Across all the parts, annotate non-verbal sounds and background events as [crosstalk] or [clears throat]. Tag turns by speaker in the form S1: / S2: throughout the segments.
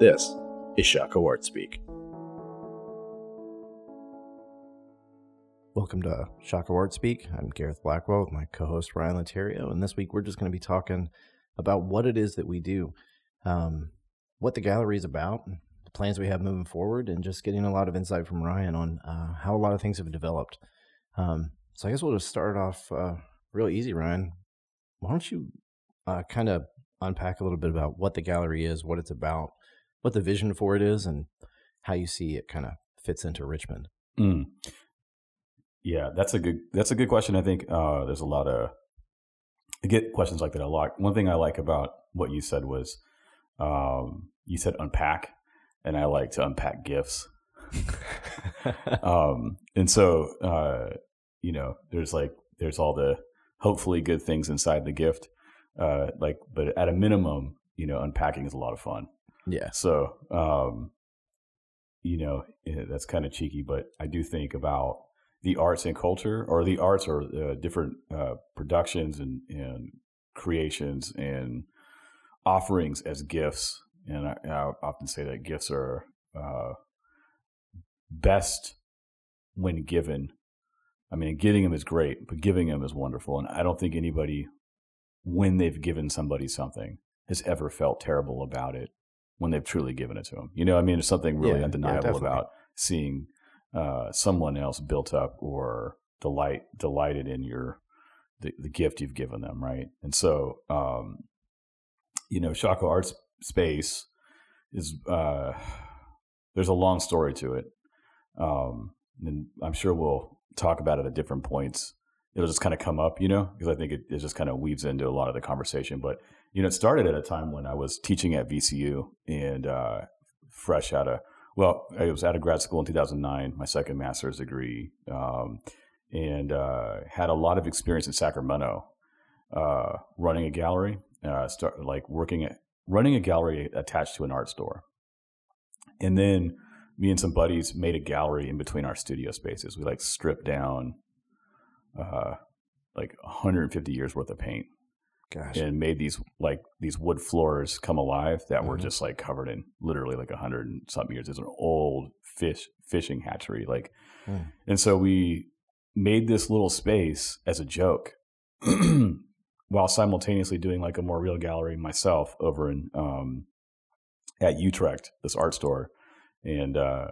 S1: This is Shockoe Art Speak. Welcome to Shockoe Art Speak. I'm Gareth Blackwell with my co-host Ryan Laterio, and this week we're just going to be talking about what it is that we do, um, what the gallery is about, the plans we have moving forward, and just getting a lot of insight from Ryan on uh, how a lot of things have developed. Um, so I guess we'll just start off uh, real easy, Ryan. Why don't you uh, kind of unpack a little bit about what the gallery is, what it's about, what the vision for it is, and how you see it kind of fits into Richmond.
S2: Mm. Yeah, that's a good that's a good question. I think uh, there's a lot of I get questions like that a lot. One thing I like about what you said was um, you said unpack, and I like to unpack gifts. [laughs] um, and so uh, you know, there's like there's all the hopefully good things inside the gift. Uh, like, but at a minimum, you know, unpacking is a lot of fun.
S1: Yeah.
S2: So, um, you know, eh, that's kind of cheeky, but I do think about the arts and culture, or the arts or uh, different uh, productions and, and creations and offerings as gifts. And I, I often say that gifts are uh, best when given. I mean, getting them is great, but giving them is wonderful. And I don't think anybody, when they've given somebody something, has ever felt terrible about it when they've truly given it to them. You know, I mean, there's something really yeah, undeniable yeah, about seeing uh, someone else built up or delight delighted in your the, the gift you've given them, right? And so, um, you know, Shockoe Arts Space is uh, there's a long story to it, um, and I'm sure we'll talk about it at different points. It'll just kind of come up, you know, because I think it, it just kind of weaves into a lot of the conversation. But you know, it started at a time when I was teaching at VCU and uh, fresh out of, well, I was out of grad school in 2009, my second master's degree, um, and uh, had a lot of experience in Sacramento uh, running a gallery, uh, start like working at running a gallery attached to an art store. And then me and some buddies made a gallery in between our studio spaces. We like stripped down uh, like 150 years worth of paint
S1: Gosh.
S2: and made these like these wood floors come alive that mm-hmm. were just like covered in literally like a hundred and something years. It's an old fish fishing hatchery, like, mm. and so we made this little space as a joke, [clears throat] while simultaneously doing like a more real gallery myself over in um, at Utrecht, this art store, and uh,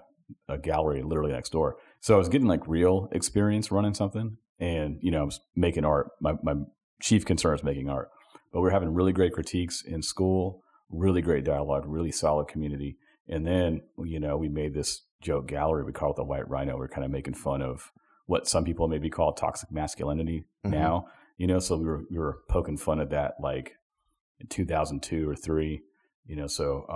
S2: a gallery literally next door. So I was getting like real experience running something, and you know, I was making art. My my chief concern is making art. But we're having really great critiques in school, really great dialogue, really solid community. And then, you know, we made this joke gallery. We call it the White Rhino. We're kind of making fun of what some people maybe call toxic masculinity mm-hmm. now. You know, so we were we were poking fun at that like in 2002 or three. You know, so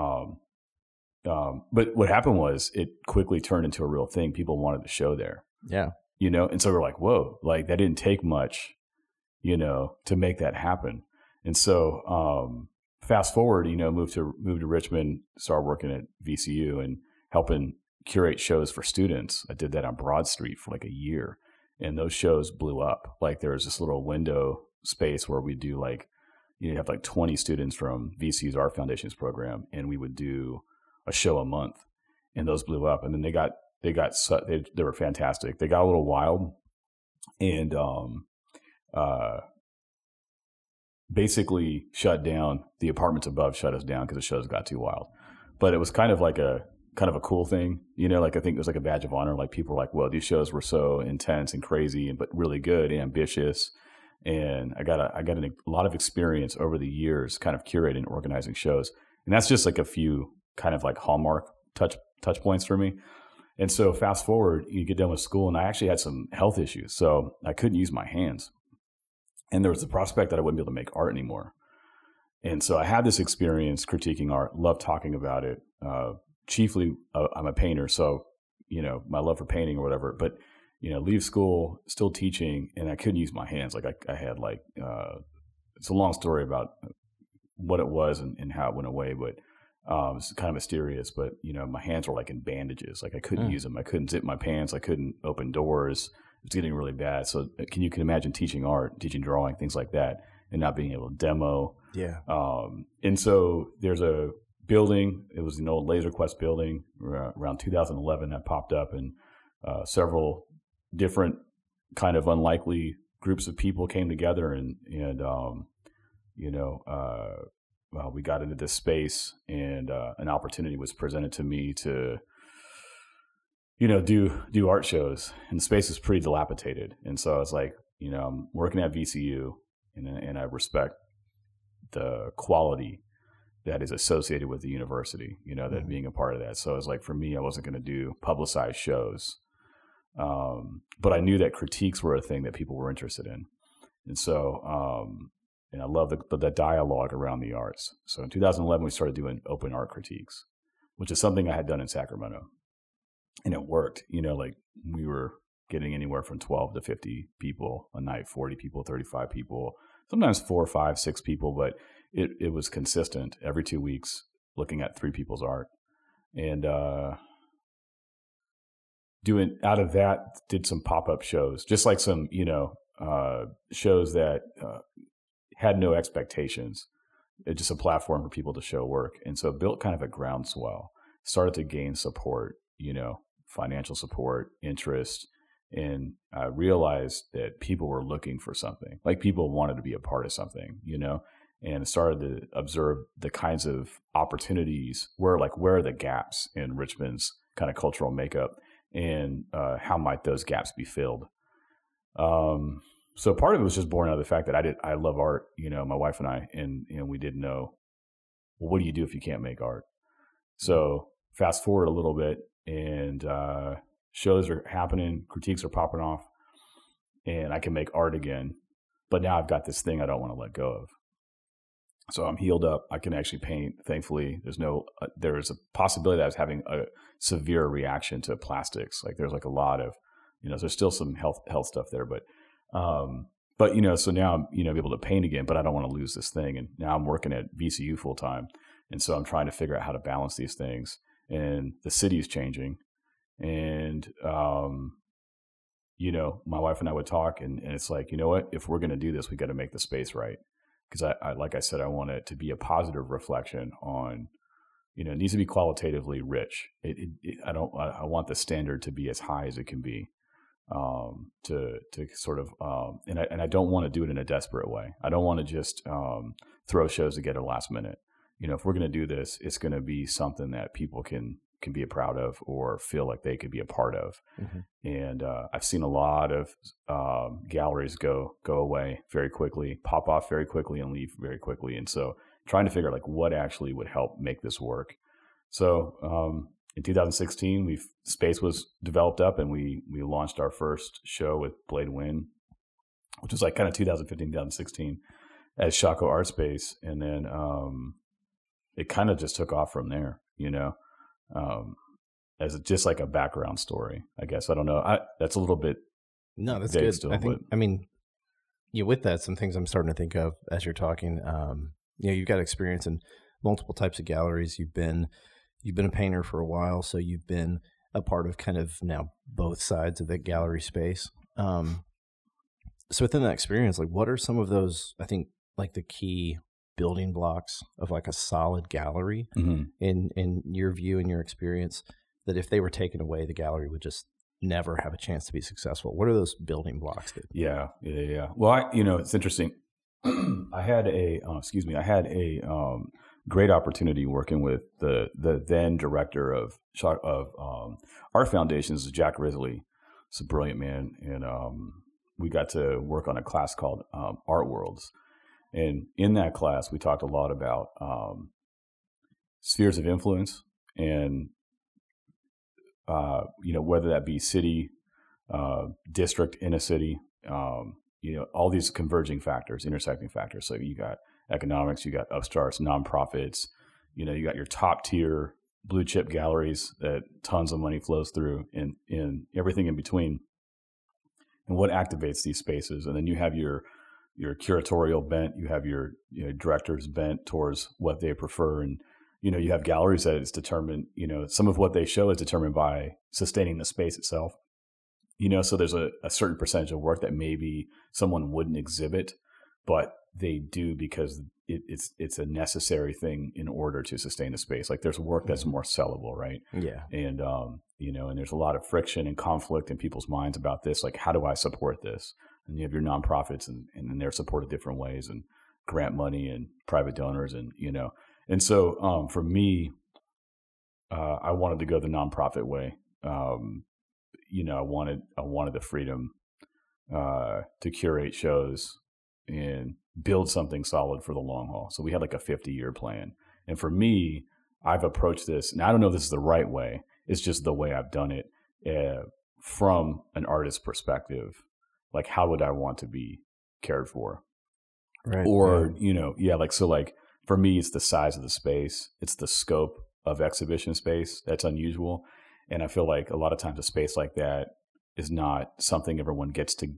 S2: um, um, but what happened was it quickly turned into a real thing. People wanted the show there.
S1: Yeah.
S2: You know, and so we're like, whoa, like that didn't take much you know, to make that happen. And so, um, fast forward, you know, moved to moved to Richmond, started working at VCU and helping curate shows for students. I did that on Broad Street for like a year, and those shows blew up. Like there was this little window space where we do like you know have like 20 students from VCU's Art Foundations program, and we would do a show a month, and those blew up. And then they got they got they, they were fantastic. They got a little wild, and um, uh, basically shut down. The apartments above shut us down because the shows got too wild. But it was kind of like a kind of a cool thing, you know. Like I think it was like a badge of honor. Like people were like, "Well, these shows were so intense and crazy, but really good, and ambitious." And I got a, I got a lot of experience over the years, kind of curating and organizing shows. And that's just like a few kind of like hallmark touch touch points for me. And so fast forward, you get done with school, and I actually had some health issues, so I couldn't use my hands and there was the prospect that I wouldn't be able to make art anymore. And so I had this experience critiquing art, love talking about it. Uh, chiefly, uh, I'm a painter, so you know my love for painting or whatever. But you know, leave school, still teaching, and I couldn't use my hands. Like I, I had like uh, it's a long story about what it was and, and how it went away, but um, it's kind of mysterious. But you know, my hands were like in bandages. Like I couldn't mm. use them. I couldn't zip my pants. I couldn't open doors it's getting really bad. So uh, can you can imagine teaching art, teaching drawing, things like that, and not being able to demo?
S1: Yeah.
S2: Um, and so there's a building. It was an old Laser Quest building around 2011 that popped up, and uh, several different kind of unlikely groups of people came together, and and um, you know, uh, well, we got into this space, and uh, an opportunity was presented to me to you know do do art shows, and the space is pretty dilapidated, and so I was like, you know, I'm working at VCU, and and I respect the quality that is associated with the university, you know, that mm-hmm. being a part of that. So i was like for me, I wasn't going to do publicized shows. Um, but I knew that critiques were a thing that people were interested in. And so, um, and I love the, the dialogue around the arts. So in 2011, we started doing open art critiques, which is something I had done in Sacramento. And it worked, you know, like we were getting anywhere from 12 to 50 people a night, 40 people, 35 people, sometimes four, five, six people, but it, it was consistent every two weeks looking at three people's art. And uh, doing out of that, did some pop up shows, just like some, you know, uh, shows that uh, had no expectations. It's just a platform for people to show work. And so built kind of a groundswell, started to gain support, you know, financial support, interest, and I realized that people were looking for something. Like people wanted to be a part of something, you know, and started to observe the kinds of opportunities where, like, where are the gaps in Richmond's kind of cultural makeup, and uh, how might those gaps be filled? Um, so part of it was just born out of the fact that I did I love art, you know, my wife and I, and you know, we didn't know, well, what do you do if you can't make art? So fast forward a little bit, and uh, shows are happening, critiques are popping off, and I can make art again. But now I've got this thing I don't want to let go of. So I'm healed up. I can actually paint. Thankfully, there's no uh, there's a possibility that I was having a severe reaction to plastics. Like there's like a lot of you know there's still some health health stuff there, but um, but you know so now I'm you know able to paint again. But I don't want to lose this thing, and now I'm working at VCU full time, and so I'm trying to figure out how to balance these things. And the city is changing, and um, you know, my wife and I would talk, and, and it's like, you know what? If we're going to do this, we got to make the space right. Because I, I, like I said, I want it to be a positive reflection on, you know, it needs to be qualitatively rich. It, it, it, I don't, I, I, want the standard to be as high as it can be. Um, to to sort of, um, and I and I don't want to do it in a desperate way. I don't want to just um, throw shows together last minute. You know, if we're going to do this, it's going to be something that people can can be proud of or feel like they could be a part of. Mm-hmm. And uh, I've seen a lot of um, galleries go go away very quickly, pop off very quickly, and leave very quickly. And so trying to figure out like what actually would help make this work. So um, in 2016, we space was developed up, and we we launched our first show with Blade Wind, which was like kind of 2015, 2016 as Shockoe Art Space, and then um, it kind of just took off from there. You know, um, as a, just like a background story. I guess I don't know. I, that's a little bit
S1: no, that's good. Still, I think. But, I mean, yeah, with that, some things I'm starting to think of as you're talking. Um, you know, you've got experience in multiple types of galleries. You've been you've been a painter for a while, so you've been a part of kind of now both sides of the gallery space. Um, so within that experience, like what are some of those? I think like the key building blocks of like a solid gallery mm-hmm. in in your view and your experience that if they were taken away the gallery would just never have a chance to be successful what are those building blocks that
S2: yeah yeah yeah well I, you know it's interesting [clears throat] i had a uh, excuse me i had a um, great opportunity working with the the then director of of um, art foundations jack risley he's a brilliant man and um, we got to work on a class called um, art worlds and in that class, we talked a lot about um, spheres of influence and, uh, you know, whether that be city, uh, district in a city, um, you know, all these converging factors, intersecting factors. So you got economics, you got upstarts, nonprofits, you know, you got your top tier blue chip galleries that tons of money flows through and, and everything in between and what activates these spaces. And then you have your your curatorial bent, you have your you know, directors bent towards what they prefer, and you know you have galleries that it's determined. You know, some of what they show is determined by sustaining the space itself. You know, so there's a, a certain percentage of work that maybe someone wouldn't exhibit, but they do because it, it's it's a necessary thing in order to sustain the space. Like there's work that's more sellable, right?
S1: Yeah.
S2: And um, you know, and there's a lot of friction and conflict in people's minds about this. Like, how do I support this? And you have your nonprofits, and and they're supported different ways, and grant money and private donors, and you know, and so um, for me, uh, I wanted to go the nonprofit way. Um, you know, I wanted I wanted the freedom uh, to curate shows and build something solid for the long haul. So we had like a 50 year plan. And for me, I've approached this, and I don't know if this is the right way. It's just the way I've done it uh, from an artist's perspective. Like, how would I want to be cared for?
S1: Right.
S2: Or, you know, yeah, like, so like for me, it's the size of the space, it's the scope of exhibition space that's unusual. And I feel like a lot of times a space like that is not something everyone gets to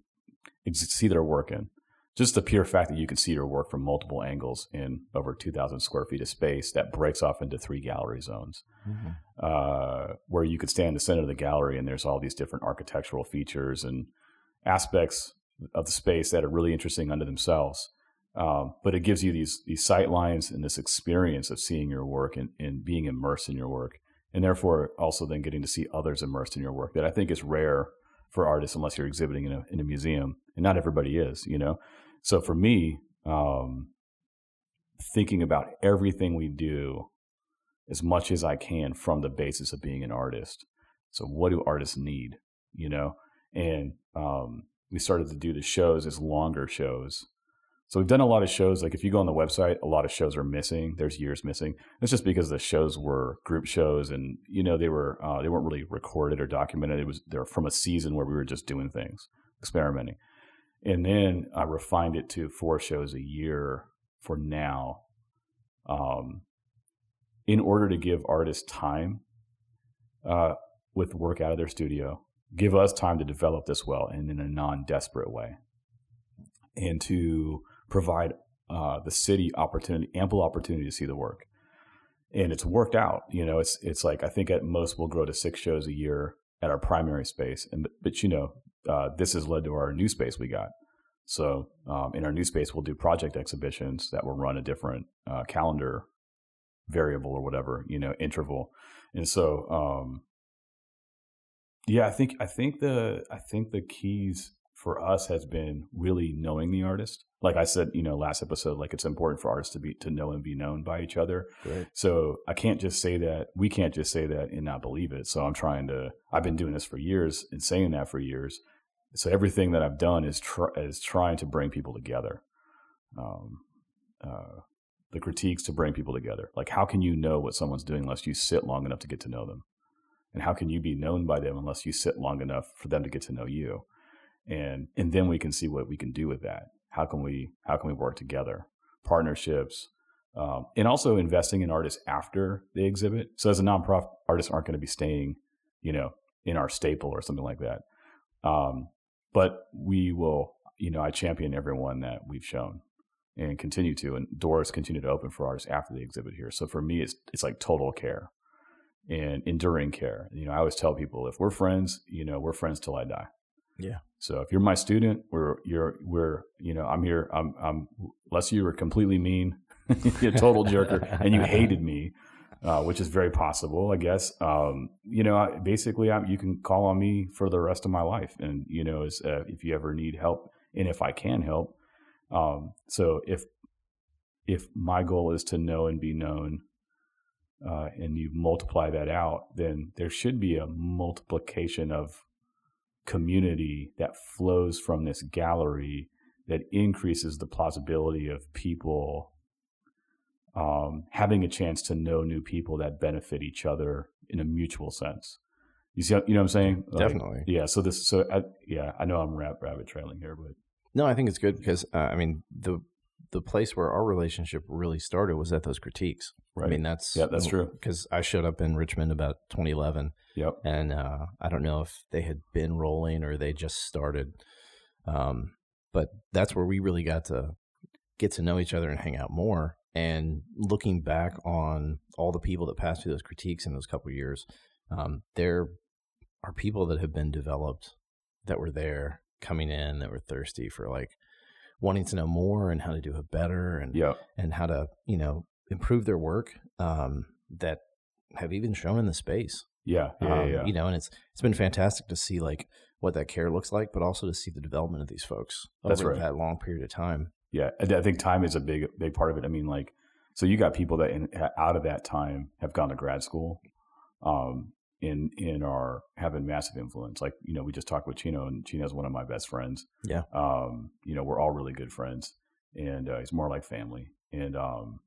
S2: see their work in. Just the pure fact that you can see your work from multiple angles in over 2,000 square feet of space that breaks off into three gallery zones, mm-hmm. uh, where you could stand in the center of the gallery and there's all these different architectural features and aspects of the space that are really interesting unto themselves. Um, but it gives you these these sight lines and this experience of seeing your work and, and being immersed in your work, and therefore also then getting to see others immersed in your work that I think is rare for artists unless you're exhibiting in a in a museum, and not everybody is, you know. So for me, um, thinking about everything we do as much as I can from the basis of being an artist. So what do artists need, you know? And um, we started to do the shows as longer shows so we've done a lot of shows. Like if you go on the website, a lot of shows are missing. There's years missing. It's just because the shows were group shows, and you know they were uh, they weren't really recorded or documented. It was they're from a season where we were just doing things, experimenting, and then I refined it to four shows a year for now, um, in order to give artists time uh, with work out of their studio, give us time to develop this well and in a non-desperate way, and to provide uh, the city opportunity, ample opportunity to see the work. And it's worked out. You know, it's it's like I think at most we'll grow to six shows a year at our primary space. And but, you know, uh, this has led to our new space we got. So um, in our new space, we'll do project exhibitions that will run a different uh, calendar variable or whatever, you know, interval. And so, um, yeah, I think I think the I think the keys for us has been really knowing the artist. Like I said, you know, last episode, like it's important for artists to be to know and be known by each other.
S1: Right.
S2: So I can't just say that. We can't just say that and not believe it. So I'm trying to. I've been doing this for years and saying that for years. So everything that I've done is tr- is trying to bring people together. Um, uh, the critiques to bring people together. Like, how can you know what someone's doing unless you sit long enough to get to know them? And how can you be known by them unless you sit long enough for them to get to know you? And and then we can see what we can do with that. How can we how can we work together? Partnerships, um, and also investing in artists after they exhibit. So as a nonprofit, artists aren't going to be staying, you know, in our staple or something like that. Um, but we will, you know, I champion everyone that we've shown and continue to, and doors continue to open for artists after the exhibit here. So for me, it's it's like total care and enduring care. You know, I always tell people if we're friends, you know, we're friends till I die.
S1: Yeah.
S2: So if you're my student, we're you're we're you know I'm here. I'm I'm unless you were completely mean, [laughs] a total jerker, and you hated me, uh, which is very possible, I guess. Um, you know, basically, I'm, you can call on me for the rest of my life, and you know, as, uh, if you ever need help, and if I can help. Um, so if if my goal is to know and be known, uh, and you multiply that out, then there should be a multiplication of community that flows from this gallery that increases the plausibility of people um, having a chance to know new people that benefit each other in a mutual sense. You see, you know what I'm saying?
S1: Like, Definitely.
S2: Yeah. So this, so I, yeah, I know I'm rabbit, rabbit trailing here, but
S1: no, I think it's good because uh, I mean the the place where our relationship really started was at those critiques. Right. I mean, that's
S2: yeah, that's true.
S1: Because I showed up in Richmond about 2011.
S2: Yep.
S1: And uh, I don't know if they had been rolling or they just started. Um, but that's where we really got to get to know each other and hang out more. And looking back on all the people that passed through those critiques in those couple years, um, there are people that have been developed that were there coming in that were thirsty for like wanting to know more and how to do it better and
S2: Yeah.
S1: and how to you know improve their work um, that have even shown in the space.
S2: Yeah. Yeah.
S1: Um,
S2: yeah.
S1: You know, and it's it's been fantastic to see like what that care looks like, but also to see the development of these folks
S2: That's
S1: over
S2: right.
S1: that long period of time.
S2: Yeah, I I think time is a big big part of it. I mean, like, so you got people that in, out of that time have gone to grad school, um, in in are having massive influence. Like, you know, we just talked with Chino, and Chino's one of my best friends.
S1: Yeah.
S2: Um, you know, we're all really good friends, and uh, he's more like family. And um,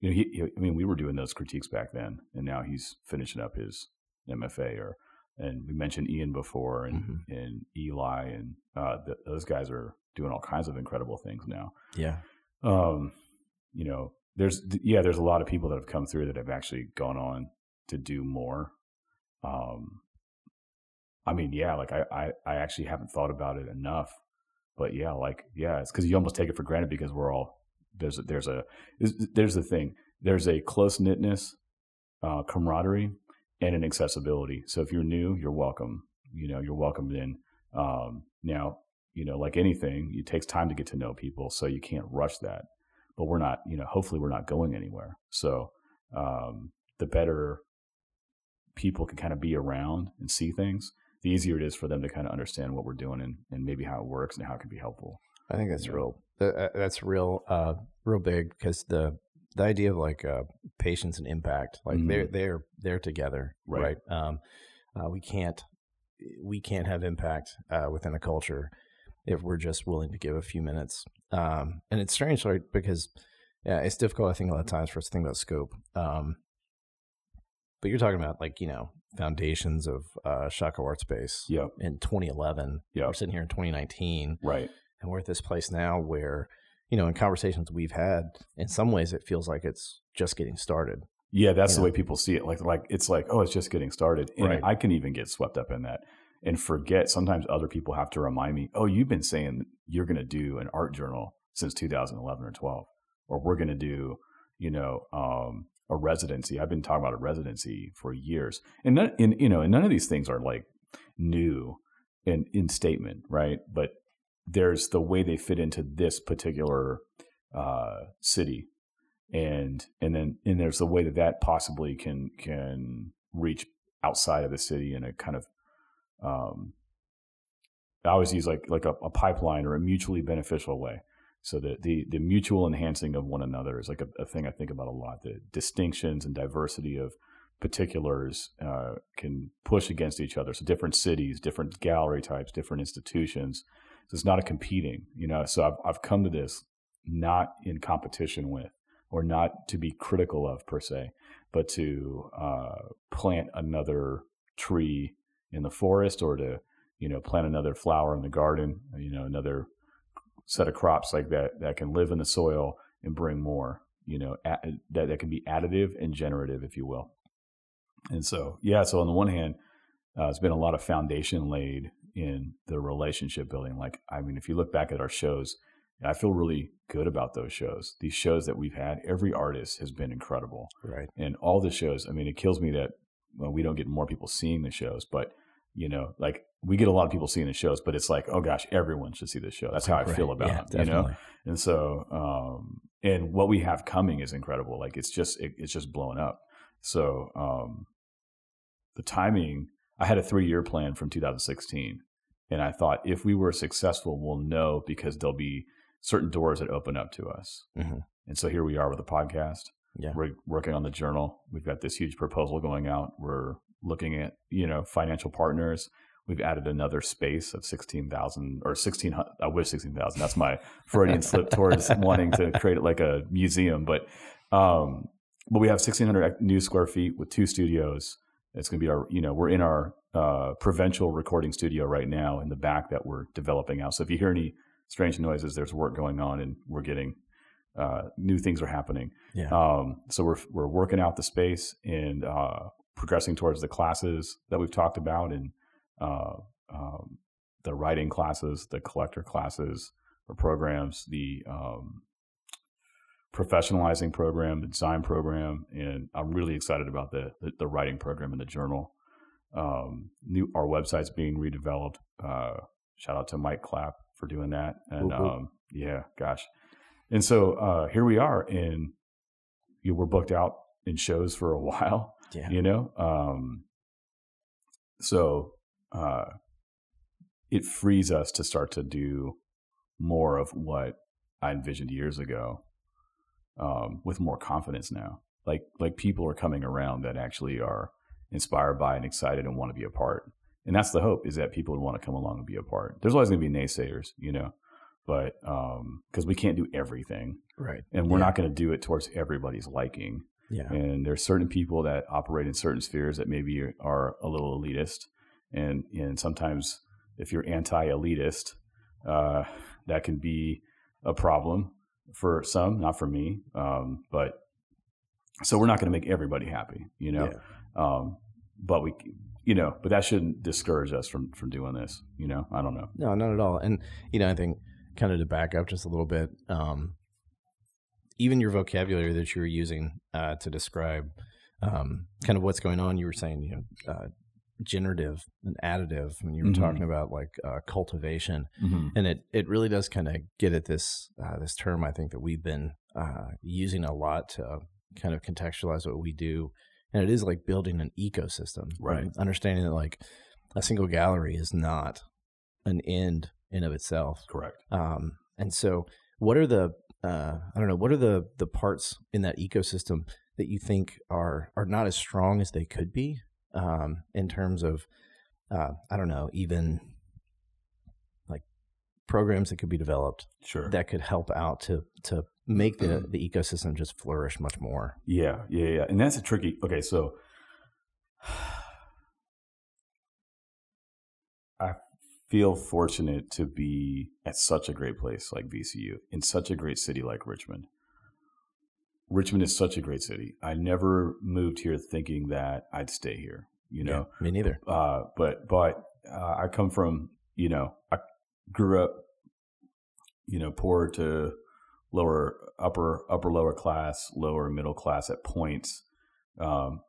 S2: you know, he, he, I mean, we were doing those critiques back then, and now he's finishing up his MFA. Or, and we mentioned Ian before, and
S1: Mhm.
S2: and Eli, and uh, th- those guys are doing all kinds of incredible things now
S1: Yeah.
S2: um, you know, there's yeah, there's a lot of people that have come through that have actually gone on to do more. Um, I mean, yeah, like I, I, I actually haven't thought about it enough, but yeah, like yeah, it's because you almost take it for granted because we're all there's a, there's a there's, the thing there's a close knitness, uh, camaraderie, and an accessibility. So if you're new, you're welcome. You know, you're welcomed in. Um, now, you know, like anything, it takes time to get to know people, so you can't rush that. But we're not, you know, hopefully we're not going anywhere. So um, the better people can kind of be around and see things, the easier it is for them to kind of understand what we're doing and, and maybe how it works and how it can be helpful.
S1: I think that's
S2: Yeah.
S1: real. that- That's real. Uh, real big because the the idea of like uh, patience and impact, like they're
S2: Mhm.
S1: they're they're together, right?
S2: Right.
S1: Um, uh, we can't we can't have impact uh, within a culture if we're just willing to give a few minutes. Um, and it's strange, right? Because yeah, it's difficult. I think a lot of times for us to think about scope. Um, but you're talking about like you know foundations of uh, Shockoe Art Space
S2: Yep.
S1: in 2011.
S2: Yep.
S1: We're sitting here in 2019
S2: Right.
S1: and we're at this place now where you know in conversations we've had in some ways it feels like it's just getting started
S2: Yeah, that's
S1: You
S2: the
S1: know?
S2: way people see it. Like, like it's like, oh, it's just getting started, and
S1: Right.
S2: I can even get swept up in that and forget. Sometimes other people have to remind me, oh, you've been saying you're going to do an art journal since 2011 or 12, or we're going to do, you know, um, a residency. I've been talking about a residency for years, and none, and you know, and none of these things are like new in in statement, right? But there's the way they fit into this particular uh, city and and then and there's the way that that possibly can can reach outside of the city in a kind of um I always use like like a, a pipeline or a mutually beneficial way. So the, the the mutual enhancing of one another is like a, a thing I think about a lot. The distinctions and diversity of particulars uh, can push against each other. So different cities, different gallery types, different institutions. So it's not a competing, you know. So I've I've come to this not in competition with or not to be critical of per se, but to uh, plant another tree in the forest or to you know plant another flower in the garden, you know another set of crops like that that can live in the soil and bring more, you know a- that that can be additive and generative, if you will. And so yeah, so on the one hand, uh, it's been a lot of foundation laid in the relationship building. Like I mean, if you look back at our shows, I feel really good about those shows. These shows that we've had, every artist has been incredible.
S1: right
S2: And all the shows, I mean, it kills me that well, we don't get more people seeing the shows, but you know, like we get a lot of people seeing the shows, but it's like, oh gosh, everyone should see this show. That's how I feel about
S1: yeah,
S2: it, you know? And so, um, and what we have coming is incredible. Like it's just, it, it's just blowing up. So, um, the timing, I had a three year plan from 2016. And I thought if we were successful, we'll know because there'll be certain doors that open up to us.
S1: Mhm.
S2: And so here we are with the podcast.
S1: Yeah.
S2: We're working on the journal. We've got this huge proposal going out. We're looking at, you know, financial partners. We've added another space of 16,000 or 1600. I wish 16,000. That's my Freudian slip towards [laughs] wanting to create it like a museum. But, um, but we have 1,600 new square feet with two studios. It's going to be our, you know, we're in our uh, provincial recording studio right now in the back that we're developing out. So if you hear any strange noises, there's work going on and we're getting uh, new things are happening.
S1: Yeah.
S2: Um, so we're we're working out the space and uh, progressing towards the classes that we've talked about and uh, um, the writing classes, the collector classes or programs, the um, professionalizing program, the design program, and I'm really excited about the the, the writing program and the journal. Um, new our website's being redeveloped. Uh, shout out to Mike Clapp for doing that. And
S1: Whoop, whoop.
S2: um, yeah, gosh. And so uh, here we are, and you were booked out in shows for a [laughs] while.
S1: Yeah.
S2: You know, um, so uh, it frees us to start to do more of what I envisioned years ago um, with more confidence now. Like like people are coming around that actually are inspired by and excited and want to be a part. And that's the hope is that people would want to come along and be a part. There's always going to be naysayers, you know, but because we can't do everything,
S1: Right.
S2: and we're
S1: Yeah.
S2: not going to do it towards everybody's liking.
S1: Yeah.
S2: And there's certain people that operate in certain spheres that maybe are a little elitist, and and sometimes if you're anti-elitist, uh, that can be a problem for some, not for me. Um, but so we're not going to make everybody happy, you know. Um, but we, you know, but that shouldn't discourage us from from doing this. You know, I don't know.
S1: No, not at all. And you know, I think kind of to back up just a little bit, um, even your vocabulary that you were using uh, to describe um, kind of what's going on. You were saying, you know, uh, generative and additive when you were
S2: Mhm.
S1: talking about like uh, cultivation,
S2: Mm-hmm.
S1: and it it really does kind of get at this uh, this term. I think that we've been uh, using a lot to kind of contextualize what we do, and it is like building an ecosystem,
S2: Right.
S1: Understanding that like a single gallery is not an end in of itself.
S2: Correct.
S1: Um, and so, what are the uh, I don't know what are the the parts in that ecosystem that you think are are not as strong as they could be um, in terms of uh, I don't know even like programs that could be developed
S2: Sure.
S1: that could help out to to make the the ecosystem just flourish much more.
S2: Yeah, yeah, yeah. And that's a tricky. Okay, so I feel fortunate to be at such a great place like VCU in such a great city like Richmond. Richmond is such a great city. I never moved here thinking that I'd stay here, you know.
S1: Yeah, me neither.
S2: Uh, but but uh, I come from you know I grew up you know poor to lower upper upper lower class lower middle class at points. Um,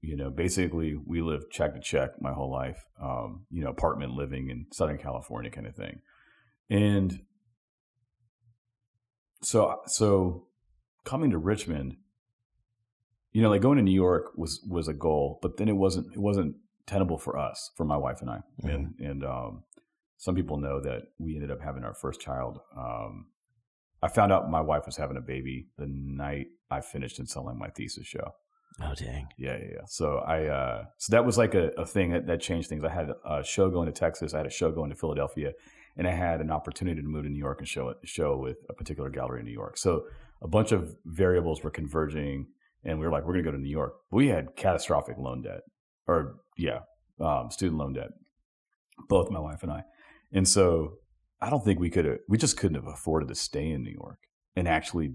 S2: you know, basically we lived check to check my whole life. Um, you know, apartment living in Southern California kind of thing, and so so coming to Richmond, you know, like going to New York was was a goal, but then it wasn't it wasn't tenable for us, for my wife and I. And and um, some people know that we ended up having our first child. Um, I found out my wife was having a baby the night I finished and selling my thesis show.
S1: Oh dang!
S2: Yeah, yeah, yeah. So I, uh, so that was like a, a thing that, that changed things. I had a show going to Texas. I had a show going to Philadelphia, and I had an opportunity to move to New York and show it, show with a particular gallery in New York. So a bunch of variables were converging, and we were like, we're going to go to New York. We had catastrophic loan debt, or yeah, um, student loan debt, both my wife and I, and so I don't think we could have. We just couldn't have afforded to stay in New York and actually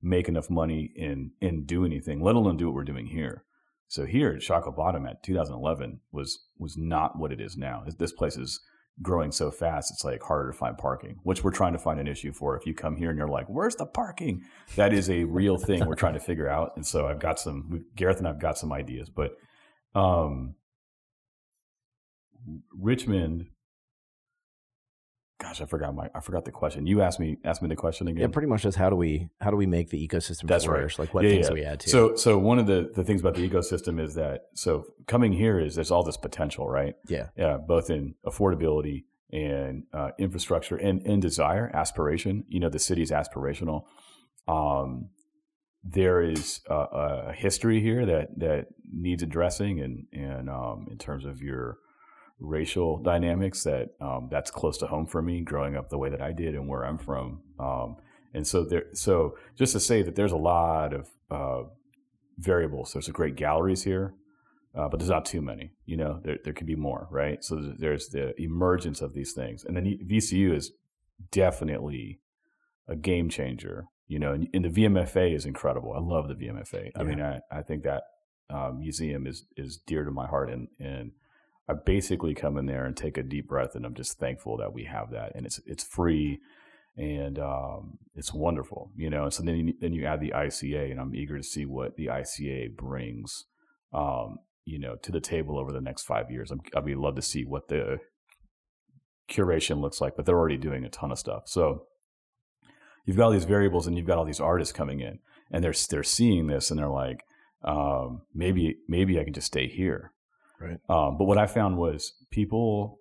S2: make enough money and and do anything, let alone do what we're doing here. So here at Shockoe Bottom at 2011 was was not what it is now. This place is growing so fast, it's like harder to find parking, which we're trying to find an issue for. If you come here and you're like, "Where's the parking?" That is a real thing we're trying to figure out. And so I've got some Gareth and I've got some ideas, but um, Richmond. Gosh, I forgot my I forgot the question. You asked me asked me the question again.
S1: Yeah, pretty much just how do we how do we make the ecosystem
S2: That's right.
S1: Like what
S2: Yeah,
S1: things
S2: yeah.
S1: do we add to?
S2: So, so one of the, the things about the ecosystem is that so coming here is there's all this potential, right?
S1: yeah,
S2: Yeah, both in affordability and uh, infrastructure and, and desire, aspiration. You know, the city's aspirational. Um, there is a, a history here that that needs addressing, and and um, in terms of your racial dynamics, that um, that's close to home for me, growing up the way that I did and where I'm from. Um, and so there, so just to say that there's a lot of uh, variables. There's a great galleries here, uh, but there's not too many. You know, there there could be more, right? So there's the emergence of these things, and then VCU is definitely a game changer. You know, and, and the VMFA is incredible. I love the VMFA. I mean, I, I think that um, museum is is dear to my heart, and and I basically come in there and take a deep breath, and I'm just thankful that we have that, and it's it's free, and um, it's wonderful, you know. And so then you, then you add the ICA, and I'm eager to see what the ICA brings, um, you know, to the table over the next five years. I'm, I'd be love to see what the curation looks like, but they're already doing a ton of stuff. So you've got all these variables and you've got all these artists coming in and they're they're seeing this and they're like, um, maybe maybe I can just stay here.
S1: Right.
S2: Um, but what I found was people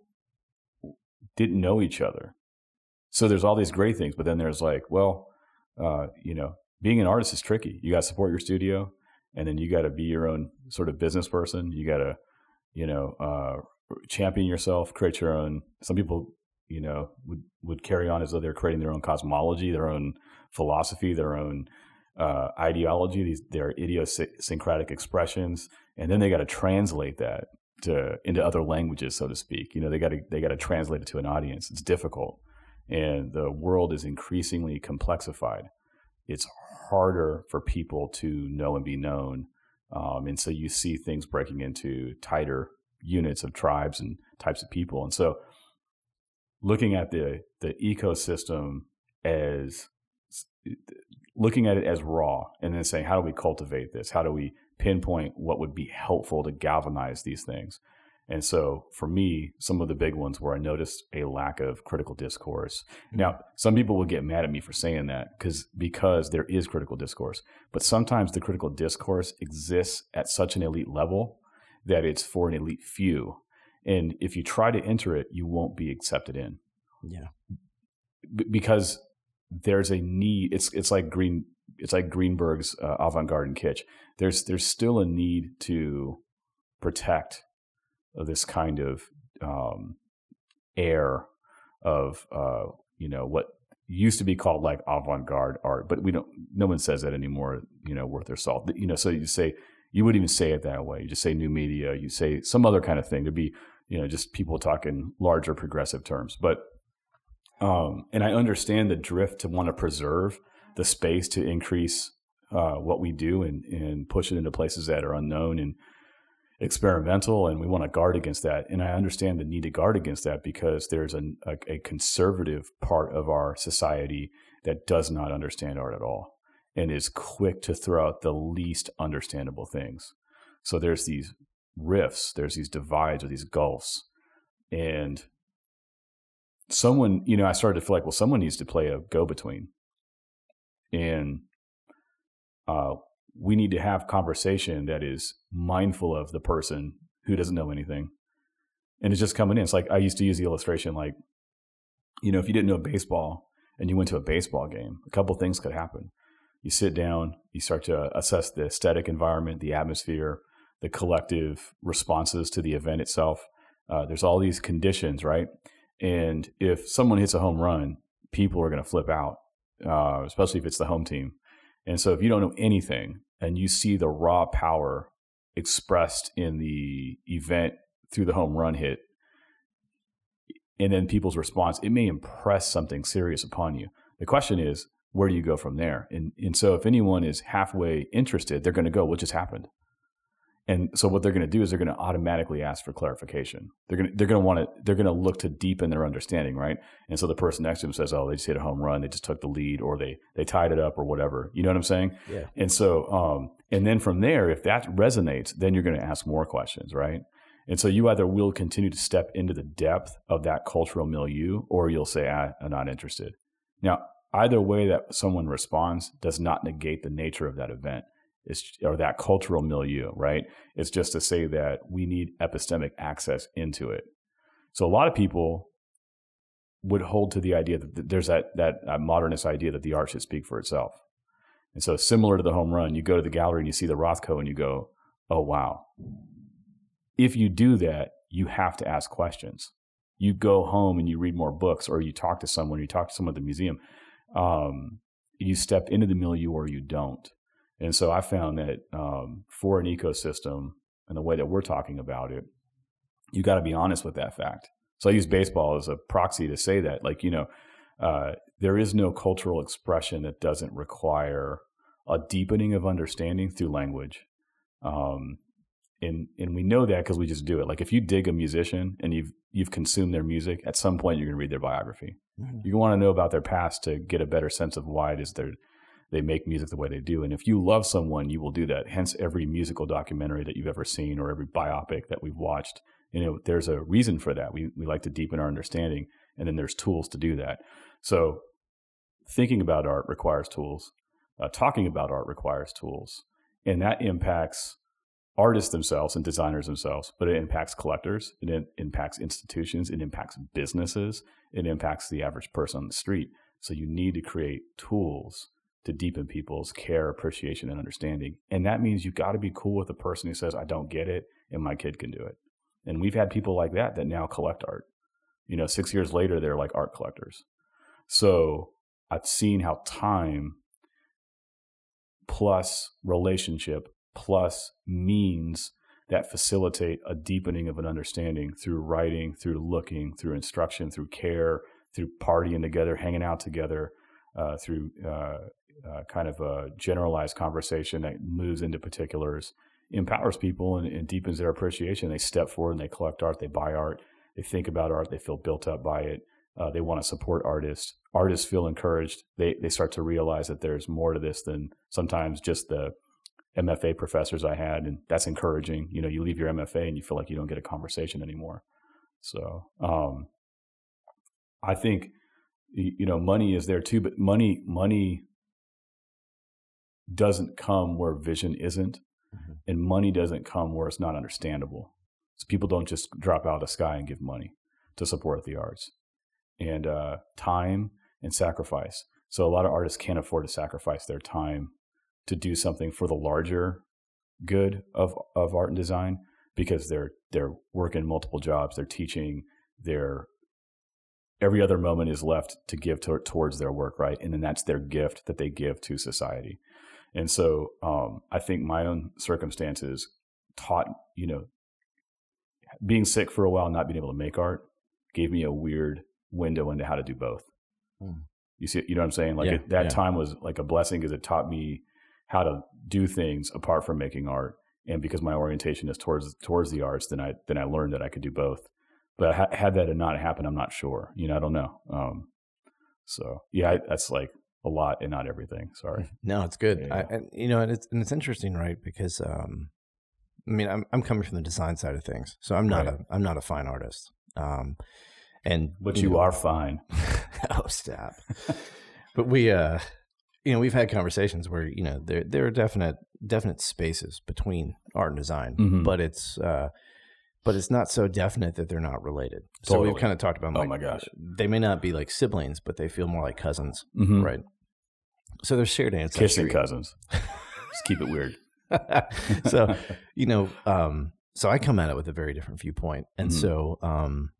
S2: didn't know each other. So there's all these great things, but then there's like, well, uh, you know, being an artist is tricky. You got to support your studio, and then you got to be your own sort of business person. You got to, you know, uh, champion yourself, create your own. Some people, you know, would would carry on as though they're creating their own cosmology, their own philosophy, their own uh, ideology, these their idiosyncratic expressions, and then they got to translate that to into other languages, so to speak. You know, they got to they got to translate it to an audience. It's difficult, and the world is increasingly complexified. It's harder for people to know and be known, um, and so you see things breaking into tighter units of tribes and types of people, and so looking at the the ecosystem as looking at it as raw and then saying how do we cultivate this how do we pinpoint what would be helpful to galvanize these things and so for me some of the big ones where i noticed a lack of critical discourse mm-hmm. now some people will get mad at me for saying that because because there is critical discourse but sometimes the critical discourse exists at such an elite level that it's for an elite few and if you try to enter it you won't be accepted in
S1: yeah
S2: B- because there's a need. It's it's like Green. It's like Greenberg's uh, avant-garde and kitsch. There's there's still a need to protect this kind of um, air of uh, you know what used to be called like avant-garde art, but we don't. No one says that anymore. You know, worth their salt. You know, so you say you wouldn't even say it that way. You just say new media. You say some other kind of thing. There'd be you know just people talking larger progressive terms, but um, and I understand the drift to want to preserve the space to increase uh, what we do and, and push it into places that are unknown and experimental. And we want to guard against that. And I understand the need to guard against that because there's a, a, conservative part of our society that does not understand art at all and is quick to throw out the least understandable things. So there's these rifts, there's these divides or these gulfs. And someone, you know, I started to feel like, well, someone needs to play a go between. And uh, we need to have conversation that is mindful of the person who doesn't know anything. And it's just coming in. It's like I used to use the illustration like, you know, if you didn't know baseball and you went to a baseball game, a couple things could happen. You sit down, you start to assess the aesthetic environment, the atmosphere, the collective responses to the event itself. Uh, there's all these conditions, right? And if someone hits a home run, people are going to flip out, uh, especially if it's the home team. And so if you don't know anything and you see the raw power expressed in the event through the home run hit, and then people's response, it may impress something serious upon you. The question is, where do you go from there? And and so if anyone is halfway interested, they're going to go, what just happened? And so what they're going to do is they're going to automatically ask for clarification. They're going to they're going to want to they're going to look to deepen their understanding, right? And so the person next to them says, "Oh, they just hit a home run. They just took the lead, or they they tied it up, or whatever." You know what I'm saying?
S1: Yeah.
S2: And so, um, and then from there, if that resonates, then you're going to ask more questions, right? And so you either will continue to step into the depth of that cultural milieu, or you'll say, ah, "I'm not interested." Now, either way that someone responds does not negate the nature of that event. Or that cultural milieu, right? It's just to say that we need epistemic access into it. So a lot of people would hold to the idea that there's that that modernist idea that the art should speak for itself. And so similar to the home run, you go to the gallery and you see the Rothko and you go, "Oh wow." If you do that, you have to ask questions. You go home and you read more books or you talk to someone, you talk to someone at the museum. Um, you step into the milieu or you don't. And so I found that um, for an ecosystem and the way that we're talking about it, you got to be honest with that fact. So I use baseball as a proxy to say that, like, you know, uh, there is no cultural expression that doesn't require a deepening of understanding through language. Um, and and we know that because we just do it. Like if you dig a musician and you've you've consumed their music, at some point you're going to read their biography. Mm-hmm. You want to know about their past to get a better sense of why it is they're they make music the way they do. And if you love someone, you will do that. Hence, every musical documentary that you've ever seen or every biopic that we've watched you know, there's a reason for that. We, we like to deepen our understanding, and then there's tools to do that. So, thinking about art requires tools. Uh, talking about art requires tools. And that impacts artists themselves and designers themselves, but it impacts collectors, it impacts institutions, it impacts businesses, it impacts the average person on the street. So you need to create tools to deepen people's care, appreciation, and understanding. And that means you've got to be cool with the person who says, I don't get it, and my kid can do it. And we've had people like that that now collect art. You know, six years later, they're like art collectors. So I've seen how time plus relationship plus means that facilitate a deepening of an understanding through writing, through looking, through instruction, through care, through partying together, hanging out together, uh, through uh, uh, kind of a generalized conversation that moves into particulars, empowers people and, and, deepens their appreciation. They step forward and they collect art, they buy art, they think about art, they feel built up by it. Uh, they want to support artists. Artists feel encouraged. They they start to realize that there's more to this than sometimes just the MFA professors I had, and that's encouraging. You know, you leave your MFA and you feel like you don't get a conversation anymore. So, um, I think you know money is there too, but money money doesn't come where vision isn't, mm-hmm. and money doesn't come where it's not understandable. So people don't just drop out of the sky and give money to support the arts, and uh, time and sacrifice. So a lot of artists can't afford to sacrifice their time to do something for the larger good of of art and design because they're they're working multiple jobs, they're teaching, they're every other moment is left to give to, towards their work, right? And then that's their gift that they give to society. And so um, I think my own circumstances taught, you know, being sick for a while, not being able to make art, gave me a weird window into how to do both. Hmm. You see, you know what I'm saying? Like yeah, it, that yeah. time was like a blessing because it taught me how to do things apart from making art. And because my orientation is towards towards the arts, then I then I learned that I could do both. But ha- had that not happened, I'm not sure. You know, I don't know. Um, so yeah, I, that's like a lot and not everything. Sorry. [laughs]
S1: No, it's good. Yeah. I, and, you know, and it's and it's interesting, right? Because um, I mean, I'm I'm coming from the design side of things, so I'm not right. a I'm not a fine artist. Um, and
S2: but you, know, are fine. [laughs]
S1: oh, stop. but we uh you know, we've had conversations where you know there there are definite definite spaces between art and design, mm-hmm. but it's uh, but it's not so definite that they're not related. Totally. So we've kind of talked about.
S2: Oh my gosh,
S1: they may not be like siblings, but they feel more like cousins, mm-hmm. right? So there's shared ancestry.
S2: Kissing cousins. Just keep it weird. [laughs]
S1: so [laughs] you know, um, so I come at it with a very different viewpoint, and mm-hmm. so um,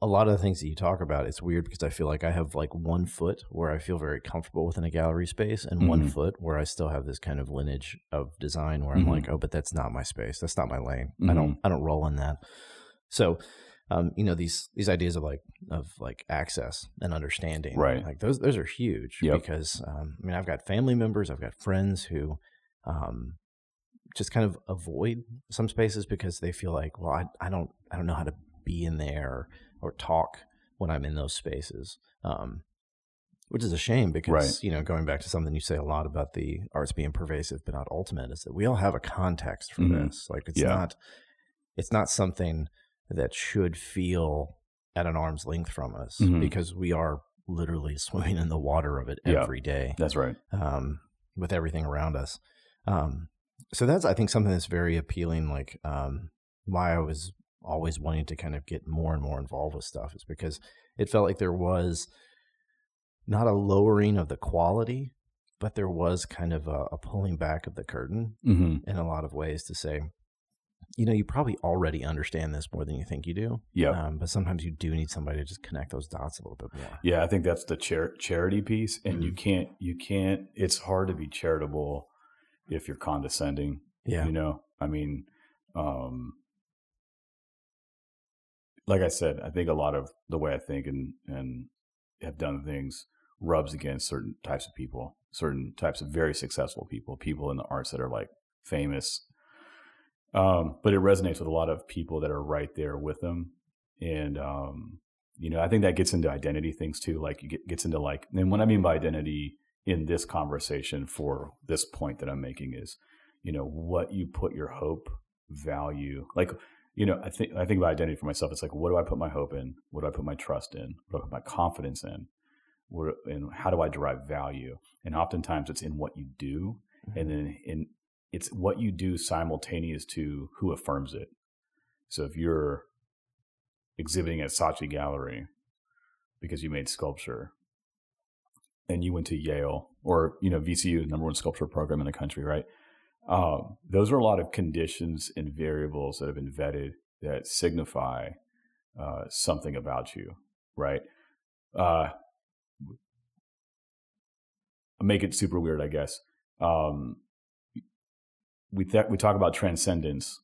S1: a lot of the things that you talk about, it's weird because I feel like I have like one foot where I feel very comfortable within a gallery space, and mm-hmm. one foot where I still have this kind of lineage of design where mm-hmm. I'm like, oh, but that's not my space. That's not my lane. Mm-hmm. I don't mm-hmm. I don't roll in that. So, um, you know these these ideas of like of like access and understanding,
S2: right?
S1: Like those those are huge yep. because um, I mean I've got family members, I've got friends who. Um, just kind of avoid some spaces because they feel like, well, I, I don't I don't know how to be in there or talk when I'm in those spaces. Um, which is a shame because right. you know going back to something you say a lot about the arts being pervasive but not ultimate is that we all have a context for mm-hmm. this like it's yeah. not it's not something that should feel at an arm's length from us mm-hmm. because we are literally [laughs] swimming in the water of it yeah. every day
S2: that's right
S1: um, with everything around us um, so that's i think something that's very appealing like um, why i was always wanting to kind of get more and more involved with stuff is because it felt like there was not a lowering of the quality, but there was kind of a, a pulling back of the curtain mm-hmm. in a lot of ways to say, you know, you probably already understand this more than you think you do.
S2: Yeah.
S1: Um, but sometimes you do need somebody to just connect those dots a little bit more.
S2: Yeah, I think that's the char- charity piece, and mm-hmm. you can't, you can't. It's hard to be charitable if you're condescending.
S1: Yeah.
S2: You know, I mean, um, like I said, I think a lot of the way I think and and have done things rubs against certain types of people, certain types of very successful people, people in the arts that are like famous. Um, but it resonates with a lot of people that are right there with them, and um, you know, I think that gets into identity things too. Like, get gets into like, and what I mean by identity in this conversation for this point that I'm making is, you know, what you put your hope, value, like you know, I think I think about identity for myself. It's like, what do I put my hope in? What do I put my trust in? What do I put my confidence in? What, and how do I derive value? And oftentimes, it's in what you do, mm-hmm. and then in it's what you do simultaneous to who affirms it. So if you're exhibiting at Saatchi Gallery because you made sculpture, and you went to Yale or you know VCU, the number one sculpture program in the country, right? Um, those are a lot of conditions and variables that have been vetted that signify uh, something about you, right? Uh, make it super weird, I guess. Um, we th- we talk about transcendence.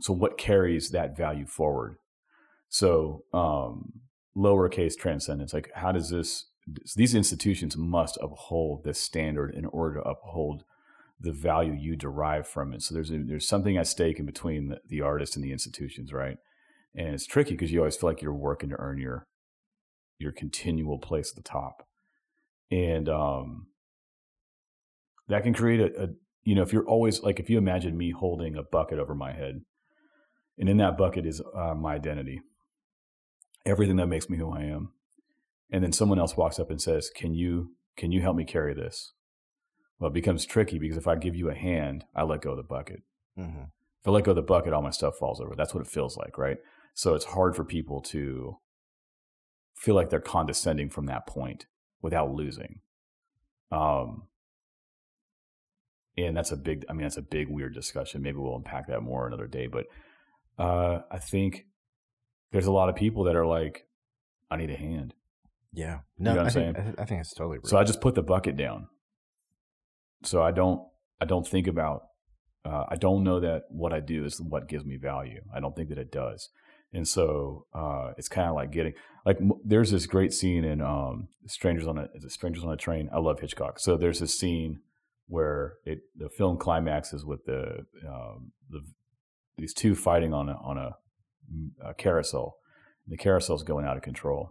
S2: So, what carries that value forward? So, um, lowercase transcendence. Like, how does this? These institutions must uphold this standard in order to uphold the value you derive from it. So there's a, there's something at stake in between the, the artist and the institutions, right? And it's tricky because you always feel like you're working to earn your your continual place at the top, and um, that can create a, a you know if you're always like if you imagine me holding a bucket over my head, and in that bucket is uh, my identity, everything that makes me who I am, and then someone else walks up and says, "Can you can you help me carry this?" Well, it becomes tricky because if I give you a hand, I let go of the bucket. Mm-hmm. If I let go of the bucket, all my stuff falls over. That's what it feels like, right? So it's hard for people to feel like they're condescending from that point without losing. Um, and that's a big, I mean, that's a big, weird discussion. Maybe we'll unpack that more another day. But uh, I think there's a lot of people that are like, I need a hand.
S1: Yeah. No, you know I, think, I think it's totally
S2: So I just put the bucket down so I don't I don't think about uh, I don't know that what I do is what gives me value. I don't think that it does. And so uh, it's kind of like getting like m- there's this great scene in um, Strangers on a Strangers on a Train. I love Hitchcock. So there's this scene where it the film climaxes with the um, the these two fighting on a on a, a carousel. The carousel's going out of control,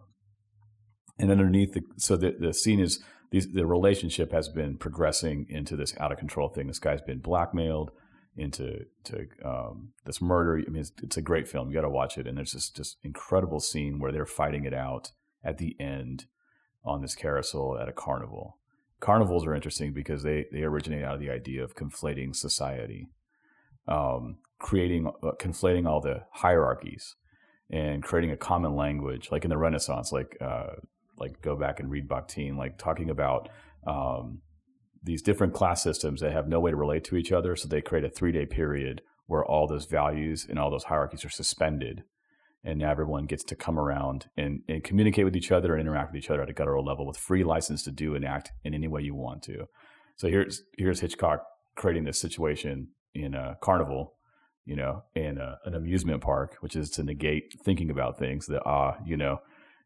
S2: and underneath the so the the scene is these, the relationship has been progressing into this out of control thing. This guy's been blackmailed into to um, this murder. I mean, it's, it's a great film. You got to watch it. And there's this just incredible scene where they're fighting it out at the end on this carousel at a carnival. Carnivals are interesting because they they originate out of the idea of conflating society, um, creating uh, conflating all the hierarchies and creating a common language, like in the Renaissance, like uh, like go back and read Bakhtin, like talking about um, these different class systems that have no way to relate to each other. So they create a three day period where all those values and all those hierarchies are suspended. And now everyone gets to come around and, and communicate with each other and interact with each other at a guttural level with free license to do and act in any way you want to. So here's here's Hitchcock creating this situation in a carnival, you know, in a, an amusement park, which is to negate thinking about things. The ah, you know,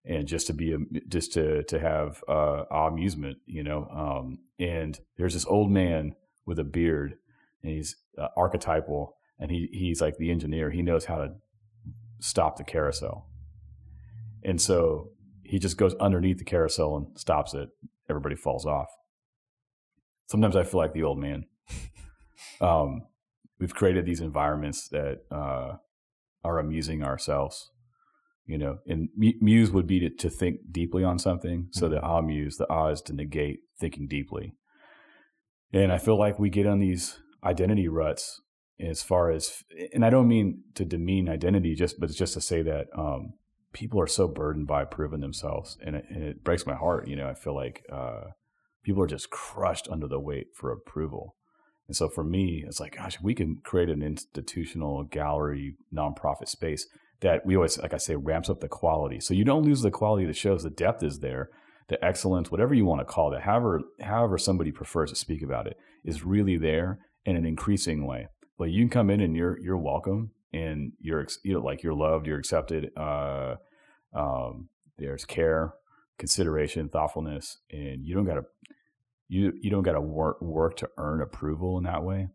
S2: and just to be just to to have uh, amusement, you know. Um, and there's this old man with a beard, and he's uh, archetypal, and he he's like the engineer. He knows how to stop the carousel, and so he just goes underneath the carousel and stops it. Everybody falls off. Sometimes I feel like the old man. [laughs] um, we've created these environments that uh, are amusing ourselves you know, and muse would be to, to think deeply on something. So mm-hmm. the ah muse, the ah is to negate thinking deeply. And I feel like we get on these identity ruts as far as, and I don't mean to demean identity, just but it's just to say that um, people are so burdened by proving themselves, and it, and it, breaks my heart. You know, I feel like uh, people are just crushed under the weight for approval. And so for me, it's like, gosh, we can create an institutional gallery nonprofit space that we always, like I say, ramps up the quality. So you don't lose the quality of the shows. The depth is there, the excellence, whatever you want to call it, however, however somebody prefers to speak about it, is really there in an increasing way. But you can come in and you're you're welcome and you're you know, like you're loved, you're accepted. Uh, um, there's care, consideration, thoughtfulness, and you don't got to you you don't got to work work to earn approval in that way.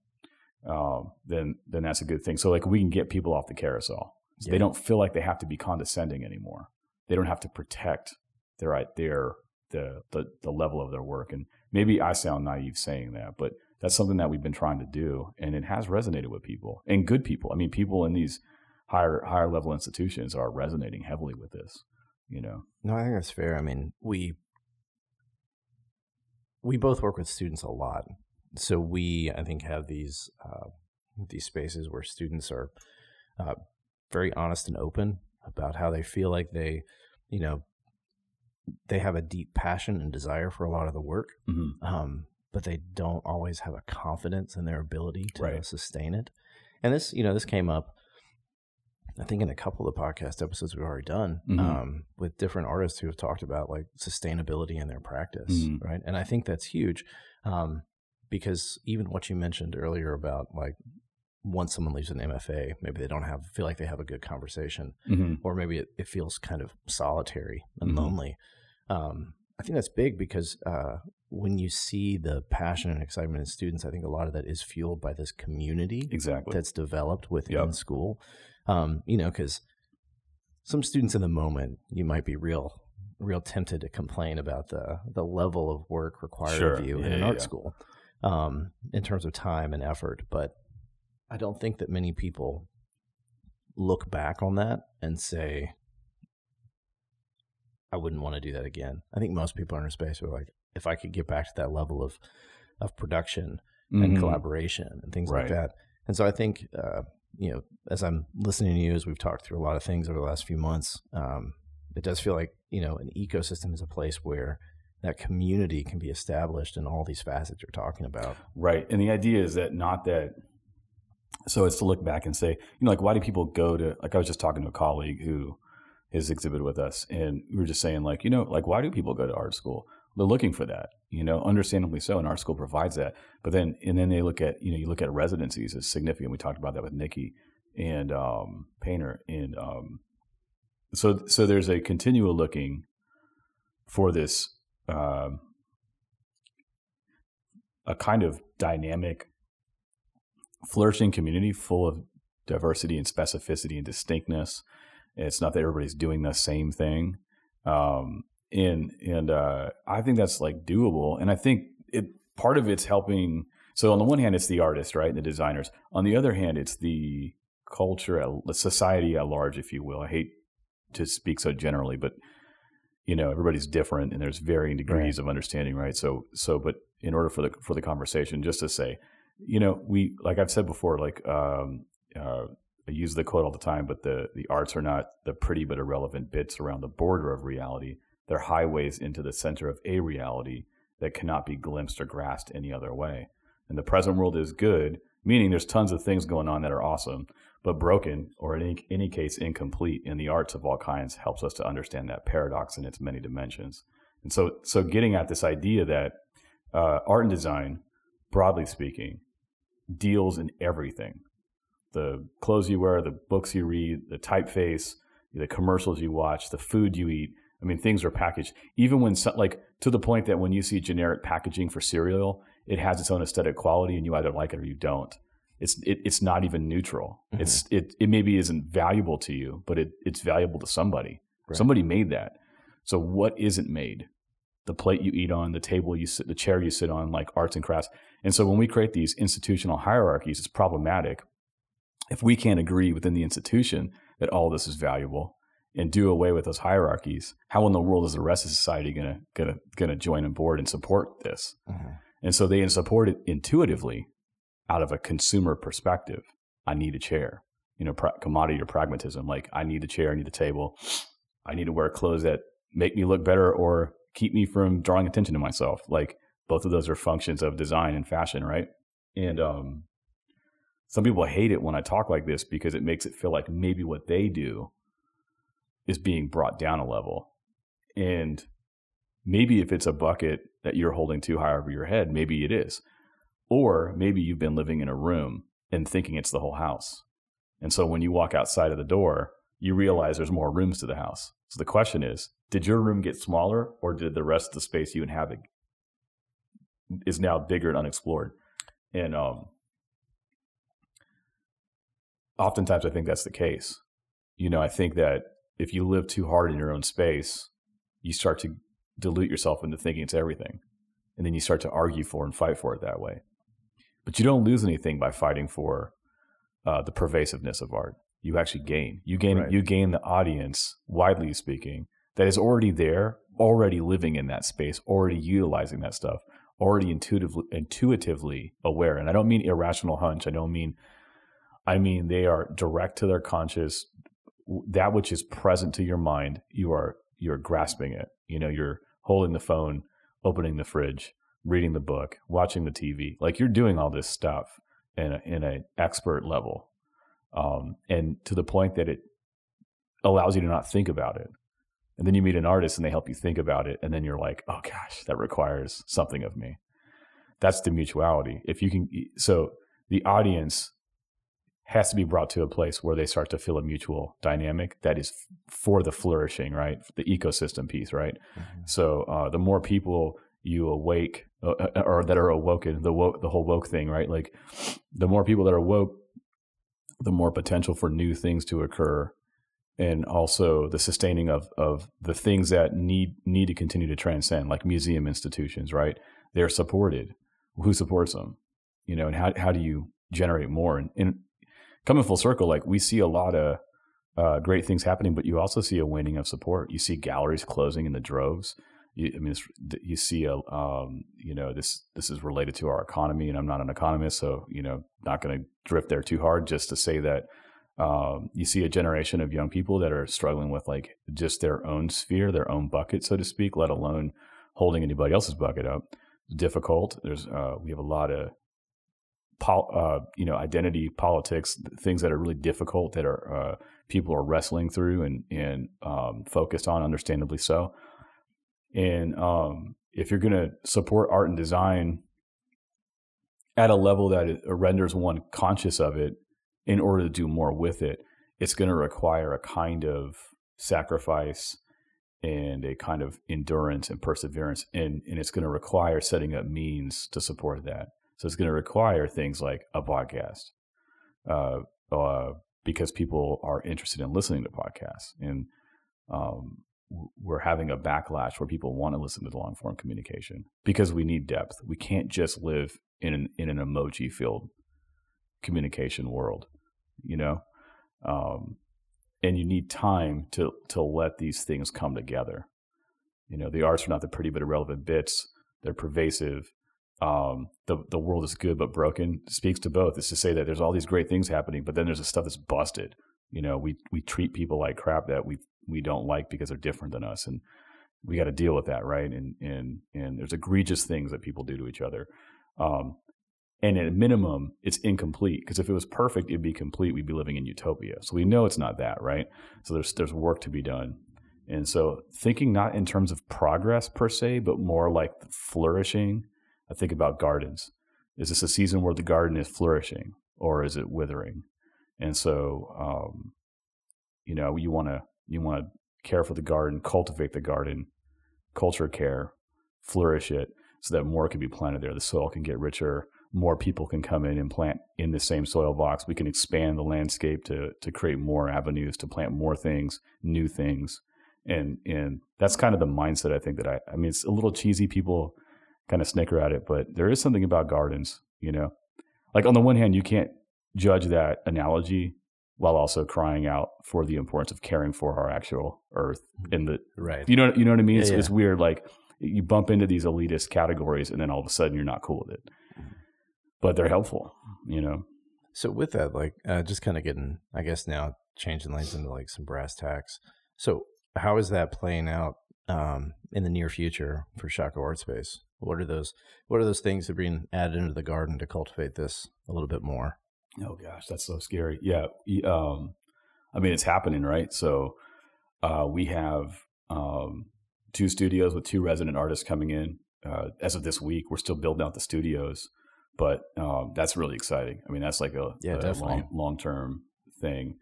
S2: Um, then then that's a good thing. So like we can get people off the carousel. So yeah. They don't feel like they have to be condescending anymore. They don't have to protect their their the, the the level of their work. And maybe I sound naive saying that, but that's something that we've been trying to do, and it has resonated with people and good people. I mean, people in these higher higher level institutions are resonating heavily with this. You know.
S1: No, I think that's fair. I mean, we we both work with students a lot, so we I think have these uh, these spaces where students are uh, very honest and open about how they feel like they, you know, they have a deep passion and desire for a lot of the work,
S2: Mm-hmm.
S1: um, but they don't always have a confidence in their ability to
S2: Right.
S1: sustain it. And this, you know, this came up, I think, in a couple of the podcast episodes we've already done
S2: Mhm.
S1: um, with different artists who have talked about like sustainability in their practice,
S2: Mhm.
S1: right? And I think that's huge um, because even what you mentioned earlier about like once someone leaves an MFA, maybe they don't have feel like they have a good conversation
S2: Mm-hmm.
S1: or maybe it, it feels kind of solitary and
S2: Mhm.
S1: lonely. Um, I think that's big because uh, when you see the passion and excitement in students, I think a lot of that is fueled by this community
S2: Exactly.
S1: that's developed within
S2: Yep.
S1: school. Um, you know, because some students in the moment, you might be real, real tempted to complain about the the level of work required
S2: Sure.
S1: of you in an
S2: yeah,
S1: art
S2: yeah.
S1: school, um, in terms of time and effort. But I don't think that many people look back on that and say, I wouldn't want to do that again. I think most people in our space are like, if I could get back to that level of of production and
S2: Mhm.
S1: collaboration and things like that. And so I think, uh, you know, as I'm listening to you, as we've talked through a lot of things over the last few months, um, it does feel like, you know, an ecosystem is a place where that community can be established in all these facets you're talking about.
S2: Right. And the idea is that not that so it's to look back and say, you know, like why do people go to like I was just talking to a colleague who has exhibited with us and we were just saying like, you know, like why do people go to art school? They're looking for that, you know, understandably so, and our school provides that. But then and then they look at, you know, you look at residencies as significant. We talked about that with Nikki and um Painter and um so so there's a continual looking for this um a kind of dynamic, flourishing community full of diversity and specificity and distinctness. It's not that everybody's doing the same thing, um, and and uh, I think that's like doable. And I think it part of it's helping. So on the one hand, it's the artist, right, the designers. On the other hand, it's the culture, at- the society at large, if you will. I hate to speak so generally, but you know everybody's different and there's varying degrees of understanding right so so but in order for the for the conversation just to say you know we like i've said before like um uh I use the quote all the time, but the, the arts are not the pretty but irrelevant bits around the border of reality. They're highways into the center of a reality that cannot be glimpsed or grasped any other way. And the present world is good, meaning there's tons of things going on that are awesome, but broken or in any, any case incomplete. in the arts of all kinds helps us to understand that paradox in its many dimensions. And so, so getting at this idea that uh, art and design, broadly speaking, deals in everything the clothes you wear, the books you read, the typeface, the commercials you watch, the food you eat. I mean, things are packaged. Even when, so, like, to the point that when you see generic packaging for cereal, it has its own aesthetic quality, and you either like it or you don't. It's it, it's not even neutral.
S1: Mhm.
S2: It's it it maybe isn't valuable to you, but it it's valuable to somebody.
S1: Right.
S2: Somebody made that. So what isn't made? The plate you eat on, the table you sit, the chair you sit on, like arts and crafts. And so when we create these institutional hierarchies, it's problematic if we can't agree within the institution that all this is valuable and do away with those hierarchies, how in the world is the rest of society gonna gonna gonna join on board and support this?
S1: Mhm.
S2: And so they support it intuitively out of a consumer perspective. I need a chair, you know, pra- commodity or pragmatism. Like I need the chair, I need the table, I need to wear clothes that make me look better or keep me from drawing attention to myself. Like both of those are functions of design and fashion, right? And um, some people hate it when I talk like this because it makes it feel like maybe what they do is being brought down a level. And maybe if it's a bucket that you're holding too high over your head, maybe it is. Or maybe you've been living in a room and thinking it's the whole house. And so when you walk outside of the door, you realize there's more rooms to the house. So the question is, did your room get smaller or did the rest of the space you inhabit is now bigger and unexplored? And um oftentimes I think that's the case. You know, I think that if you live too hard in your own space, you start to dilute yourself into thinking it's everything. And then you start to argue for and fight for it that way. But you don't lose anything by fighting for uh, the pervasiveness of art. you actually gain. You gain
S1: Right.
S2: you gain the audience, widely speaking, that is already there, already living in that space, already utilizing that stuff, already intuitively intuitively aware. And I don't mean irrational hunch. I don't mean I mean they are direct to their conscious that which is present to your mind, you are you're grasping it. You know, you're holding the phone, opening the fridge, reading the book, watching the TV. Like you're doing all this stuff in a, in an expert level, um, and to the point that it allows you to not think about it. And then you meet an artist and they help you think about it, and then you're like, oh gosh, that requires something of me. That's the mutuality. If you can, so the audience has to be brought to a place where they start to feel a mutual dynamic that is f- for the flourishing, right? The ecosystem piece, right? So uh, the more people you awake uh, uh, or that are awoken, the woke, the whole woke thing, right? Like the more people that are woke, the more potential for new things to occur, and also the sustaining of of the things that need need to continue to transcend, like museum institutions, right? They're supported. Who supports them? You know, and how how do you generate more? And, and coming full circle, like we see a lot of uh, great things happening, but you also see a waning of support. You see galleries closing in the droves. You, I mean, you see a, um, you know, this this is related to our economy, and I'm not an economist, so you know, not going to drift there too hard. Just to say that um, you see a generation of young people that are struggling with like just their own sphere, their own bucket, so to speak, let alone holding anybody else's bucket up. Difficult. There's uh, we have a lot of pol- uh, you know identity politics, things that are really difficult that are uh, people are wrestling through and and um, focused on, understandably so. And um, if you're going to support art and design at a level that it renders one conscious of it in order to do more with it, it's going to require a kind of sacrifice and a kind of endurance and perseverance. And, and it's going to require setting up means to support that. So it's going to require things like a podcast, uh, uh, because people are interested in listening to podcasts. And um, we're having a backlash where people want to listen to the long form communication because we need depth. We can't just live in an, in an emoji filled communication world, you know? Um, and you need time to, to let these things come together. You know, the arts are not the pretty but irrelevant bits. They're pervasive. Um, the the world is good but broken speaks to both. It's to say that there's all these great things happening, but then there's the stuff that's busted. You know, we we treat people like crap that we we don't like because they're different than us, and we got to deal with that, right? And and and there's egregious things that people do to each other. Um, and at a minimum, it's incomplete because if it was perfect, it'd be complete. We'd be living in utopia. So we know it's not that, right? So there's there's work to be done. And so thinking not in terms of progress per se, but more like flourishing. I think about gardens. Is this a season where the garden is flourishing or is it withering? And so, um, you know, you want to you want to care for the garden, cultivate the garden, culture care, flourish it, so that more can be planted there. The soil can get richer. More people can come in and plant in the same soil box. We can expand the landscape to to create more avenues to plant more things, new things, and and that's kind of the mindset I think that I. I mean, it's a little cheesy. People kind of snicker at it, but there is something about gardens. You know, like on the one hand, you can't judge that analogy while also crying out for the importance of caring for our actual earth in the
S1: Right.
S2: you know you know what I mean?
S1: Yeah,
S2: it's,
S1: yeah.
S2: it's weird. Like you bump into these elitist categories, and then all of a sudden you're not cool with it.
S1: Mm-hmm.
S2: But they're helpful, you know.
S1: So with that, like, uh, just kind of getting, I guess now changing lanes into like some brass tacks. So how is that playing out um, in the near future for Shockoe Art Space? What are those? What are those things that are being added into the garden to cultivate this a little bit more?
S2: Oh gosh, that's so scary. Yeah, um, I mean it's happening, right? So uh, we have um, two studios with two resident artists coming in uh, as of this week. We're still building out the studios, but um, that's really exciting. I mean, that's like a,
S1: Yeah,
S2: a long long term thing.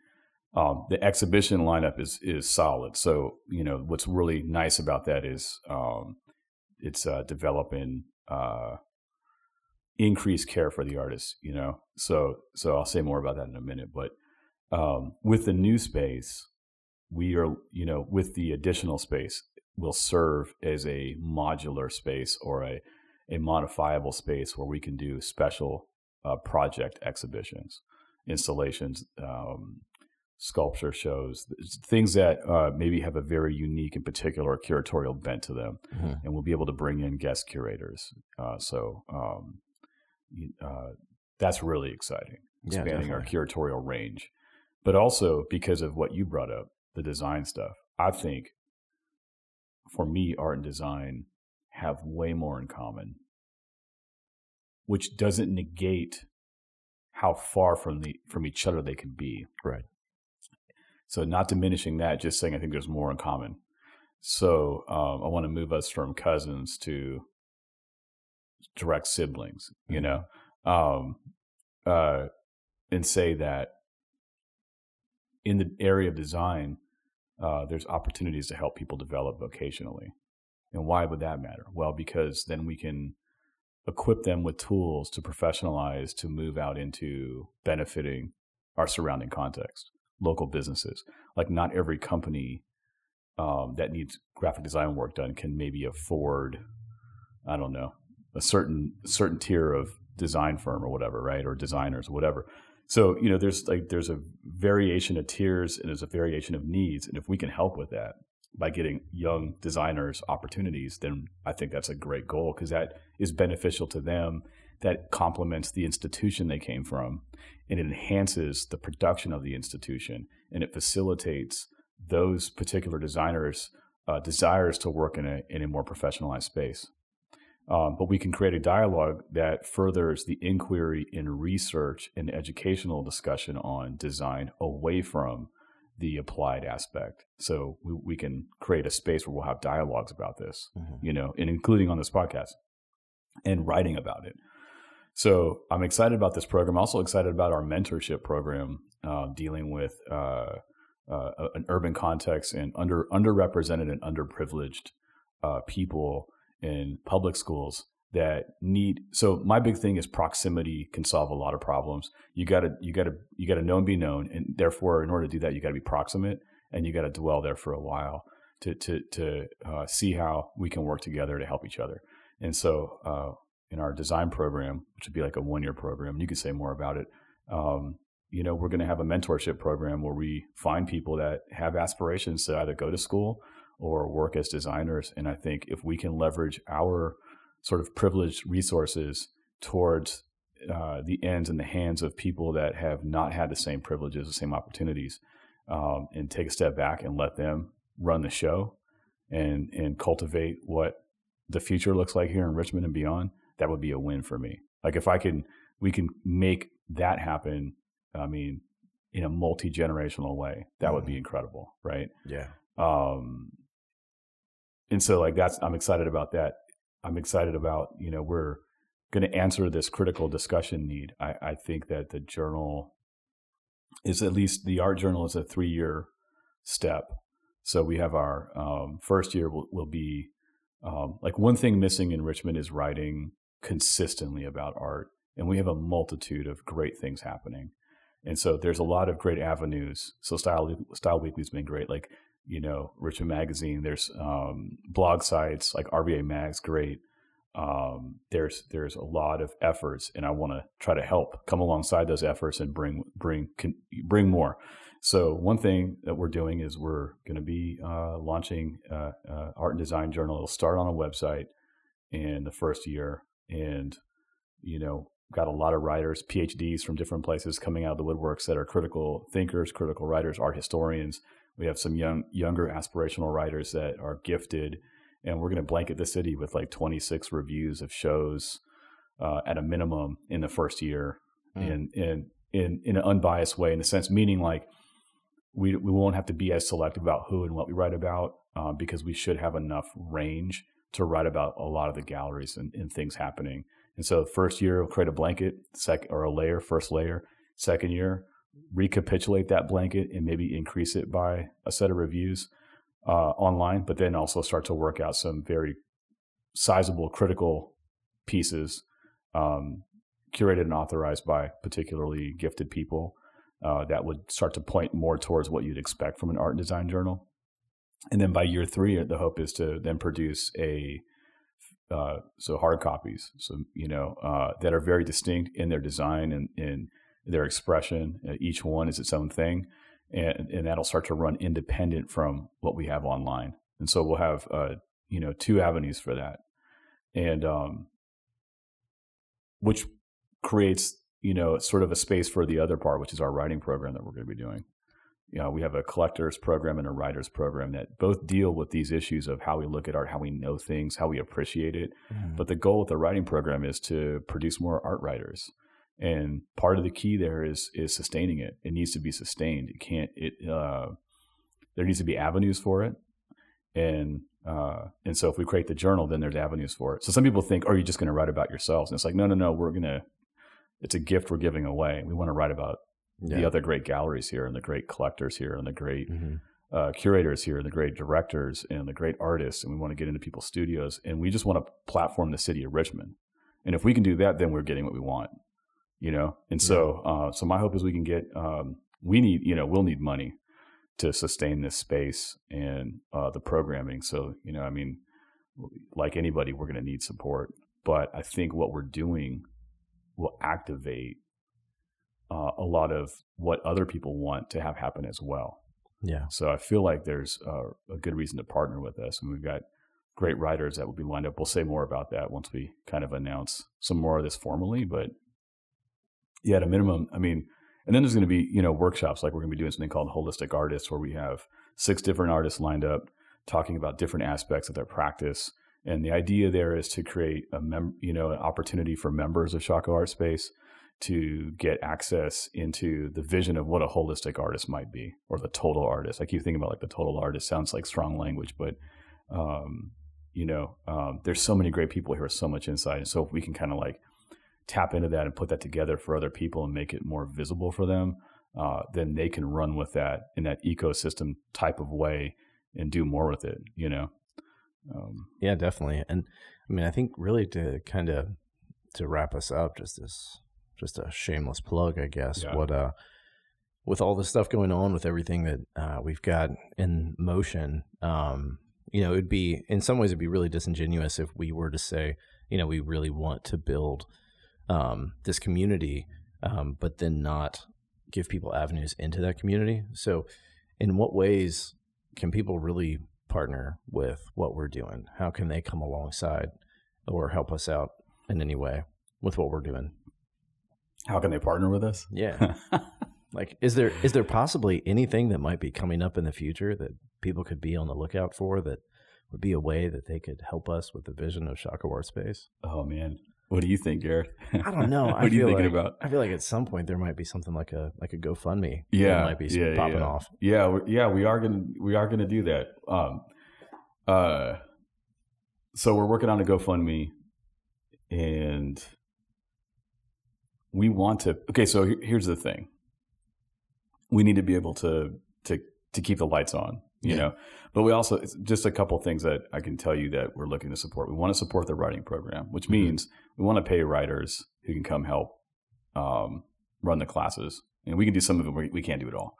S2: Um, the exhibition lineup is is solid. So you know what's really nice about that is um, it's uh, developing uh, increased care for the artists. You know, so so I'll say more about that in a minute. But um, with the new space, we are you know with the additional space will serve as a modular space or a a modifiable space where we can do special uh, project exhibitions, installations. Um, sculpture shows, things that uh, maybe have a very unique and particular curatorial bent to them, mm-hmm. and we'll be able to bring in guest curators. Uh, so um, uh, that's really exciting, expanding yeah, our curatorial range. But also because of what you brought up, the design stuff. I think for me, art and design have way more in common, which doesn't negate how far from the from each other they can be.
S1: Right.
S2: So not diminishing that, just saying I think there's more in common. So um, I want to move us from cousins to direct siblings, you mm-hmm. know, um, uh, and say that in the area of design, uh, there's opportunities to help people develop vocationally. And why would that matter? Well, because then we can equip them with tools to professionalize to move out into benefiting our surrounding context, local businesses. Like, not every company um, that needs graphic design work done can maybe afford, I don't know, a certain certain tier of design firm or whatever, right? Or designers, or whatever. So you know, there's like there's a variation of tiers and there's a variation of needs, and if we can help with that by getting young designers opportunities, then I think that's a great goal because that is beneficial to them. That complements the institution they came from, and it enhances the production of the institution, and it facilitates those particular designers' uh, desires to work in a in a more professionalized space. Um, but we can create a dialogue that furthers the inquiry and research and educational discussion on design away from the applied aspect. So we, we can create a space where we'll have dialogues about this, mm-hmm. you know, and including on this podcast and writing about it. So I'm excited about this program. Also excited about our mentorship program uh, dealing with uh, uh, an urban context and under underrepresented and underprivileged uh, people in public schools that need so my big thing is proximity can solve a lot of problems you got to you got to you got to know and be known and therefore in order to do that you got to be proximate and you got to dwell there for a while to to to uh, see how we can work together to help each other and so uh, in our design program which would be like a one year program you can say more about it um, you know we're going to have a mentorship program where we find people that have aspirations to either go to school or work as designers. And I think if we can leverage our sort of privileged resources towards uh, the ends and the hands of people that have not had the same privileges, the same opportunities, um, and take a step back and let them run the show and and cultivate what the future looks like here in Richmond and beyond, that would be a win for me. Like if I can, we can make that happen. I mean, in a multi generational way, that mm would be mm-hmm. incredible, right?
S1: Yeah.
S2: Um, and so like that's i'm excited about that i'm excited about you know we're going to answer this critical discussion need I, I think that the journal is at least the art journal is a three year step so we have our um, first year will, will be um, like one thing missing in richmond is writing consistently about art and we have a multitude of great things happening and so there's a lot of great avenues so style style weekly's been great like you know, Richmond Magazine. There's um, blog sites like RVA Mag's great. Um, there's there's a lot of efforts, and I want to try to help come alongside those efforts and bring bring can, bring more. So one thing that we're doing is we're going to be uh, launching uh, uh, art and design journal. It'll start on a website in the first year, and you know got a lot of writers, PhDs from different places coming out of the woodworks that are critical thinkers, critical writers, art historians we have some young, younger aspirational writers that are gifted, and we're going to blanket the city with like 26 reviews of shows uh, at a minimum in the first year, mm. in in in in an unbiased way, in a sense, meaning like we we won't have to be as selective about who and what we write about uh, because we should have enough range to write about a lot of the galleries and, and things happening. And so, first year, create a blanket, second or a layer, first layer. Second year, recapitulate that blanket and maybe increase it by a set of reviews uh, online, but then also start to work out some very sizable critical pieces um, curated and authorized by particularly gifted people uh, that would start to point more towards what you'd expect from an art and design journal. And then by year three, the hope is to then produce a uh, so hard copies, so you know uh, that are very distinct in their design and in their expression. Uh, each one is its own thing, and and that'll start to run independent from what we have online. And so we'll have uh, you know two avenues for that, and um, which creates you know sort of a space for the other part, which is our writing program that we're going to be doing. You know, we have a collectors program and a writers program that both deal with these issues of how we look at art, how we know things, how we appreciate it.
S1: Mhm.
S2: But the goal with the writing program is to produce more art writers. And part of the key there is is sustaining it. It needs to be sustained. It can't. It uh, there needs to be avenues for it, and uh, and so if we create the journal, then there's avenues for it. So some people think, "Oh, you're just going to write about yourselves," and it's like, no, no, no. We're gonna. It's a gift we're giving away. We want to write about the other great galleries here, and the great collectors here, and the great
S1: Mhm.
S2: uh, curators here, and the great directors, and the great artists, and we want to get into people's studios, and we just want to platform the city of Richmond. And if we can do that, then we're getting what we want, you know. And so, uh, so my hope is we can get. Um, we need, you know, we'll need money to sustain this space and uh, the programming. So, you know, I mean, like anybody, we're going to need support. But I think what we're doing will activate uh, a lot of what other people want to have happen as well.
S1: Yeah.
S2: So I feel like there's uh, a good reason to partner with us, and we've got great writers that will be lined up. We'll say more about that once we kind of announce some more of this formally. But yeah, at a minimum, I mean, and then there's going to be you know workshops like we're going to be doing something called Holistic Artists, where we have six different artists lined up talking about different aspects of their practice. And the idea there is to create a mem- you know an opportunity for members of Shockoe Art Space to get access into the vision of what a holistic artist might be or the total artist. I keep thinking about like the total artist sounds like strong language, but um, you know, um, there's so many great people here, so much insight. And so if we can kind of like tap into that and put that together for other people and make it more visible for them, uh, then they can run with that in that ecosystem type of way and do more with it, you know? Um,
S1: Yeah, definitely. And I mean, I think really to kind of to wrap us up, just this, just a shameless plug, I guess.
S2: Yeah.
S1: What uh, with all the stuff going on, with everything that uh, we've got in motion, um, you know, it'd be in some ways it'd be really disingenuous if we were to say, you know, we really want to build um, this community, um, but then not give people avenues into that community. So, in what ways can people really partner with what we're doing? How can they come alongside or help us out in any way with what we're doing?
S2: How can they partner with us?
S1: Yeah. [laughs] like is there is there possibly anything that might be coming up in the future that people could be on the lookout for that would be a way that they could help us with the vision of Shockoe Art Space?
S2: oh man, what do you think, Garrett?
S1: I don't know. [laughs]
S2: what
S1: I
S2: are you
S1: feel
S2: thinking
S1: like,
S2: about?
S1: I feel like at some point there might be something like a like a GoFundMe. that
S2: yeah,
S1: might be
S2: yeah,
S1: popping
S2: yeah.
S1: off.
S2: Yeah, yeah, we are gonna we are gonna do that. Um, uh, so we're working on a GoFundMe, and we want to. Okay, so here's the thing: we need to be able to to to keep the lights on, you
S1: Yeah.
S2: know. But we also it's just a couple things that I can tell you that we're looking to support. We want to support the writing program, which
S1: Mhm.
S2: means we want to pay writers who can come help um, run the classes, and we can do some of it. We, we can't do it all.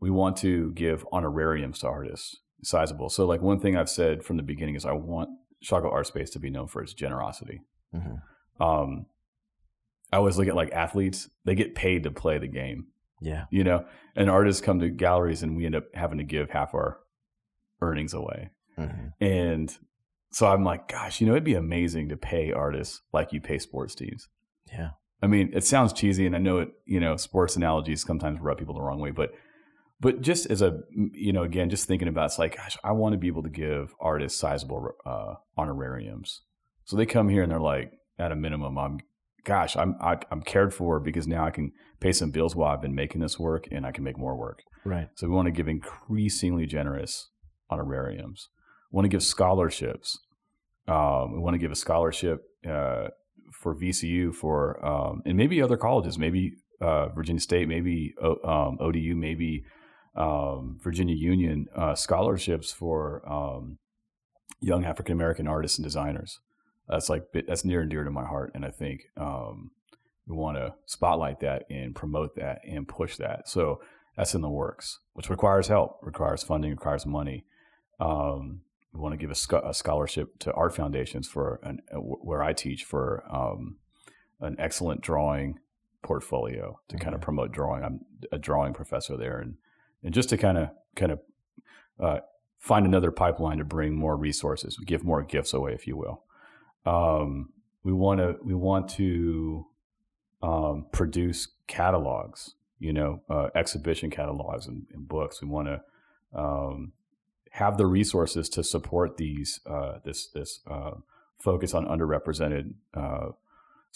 S2: We want to give honorariums to artists, sizable. So, like one thing I've said from the beginning is I want Shockoe Art Space to be known for its generosity.
S1: Mhm.
S2: Um, I always look at like athletes; they get paid to play the game
S1: Yeah.
S2: you know and artists come to galleries and we end up having to give half our earnings away
S1: Mhm.
S2: and so i'm like gosh you know it'd be amazing to pay artists like you pay sports teams
S1: Yeah.
S2: i mean it sounds cheesy and i know it you know sports analogies sometimes rub people the wrong way but but just as a you know again just thinking about it, it's like gosh i want to be able to give artists sizable uh, honorariums so they come here and they're like at a minimum i'm gosh i'm I, i'm cared for because now i can pay some bills while i've been making this work and i can make more work
S1: Right.
S2: so we want to give increasingly generous honorariums. We want to give scholarships. Um, we want to give a scholarship uh, for VCU for um, and maybe other colleges, maybe uh, Virginia State, maybe O- um, ODU, maybe um, Virginia Union uh, scholarships for um, young African American artists and designers. That's like that's near and dear to my heart, and I think um, we want to spotlight that and promote that and push that. So that's in the works, which requires help, requires funding, requires money. Um, we want to give a, scho- a scholarship to art foundations for an, uh, where I teach for um, an excellent drawing portfolio to kind of promote drawing. I'm a drawing professor there, and and just to kind of kind of uh, find another pipeline to bring more resources, give more gifts away, if you will. Um, we want to we want to um, produce catalogs, you know, uh, exhibition catalogs and, and, books. We want to um, have the resources to support these uh, this this uh, focus on underrepresented uh,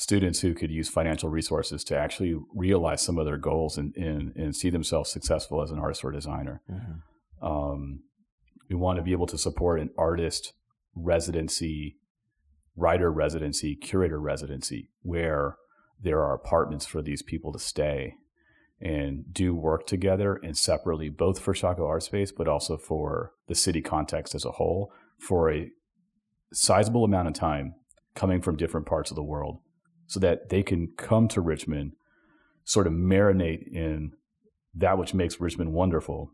S2: students who could use financial resources to actually realize some of their goals and, and, and see themselves successful as an artist or designer. Mm-hmm. Um, we want to be able to support an artist residency, writer residency, curator residency, where there are apartments for these people to stay and do work together and separately, both for Shockoe Art Space, but also for the city context as a whole, for a sizable amount of time coming from different parts of the world so that they can come to Richmond, sort of marinate in that which makes Richmond wonderful,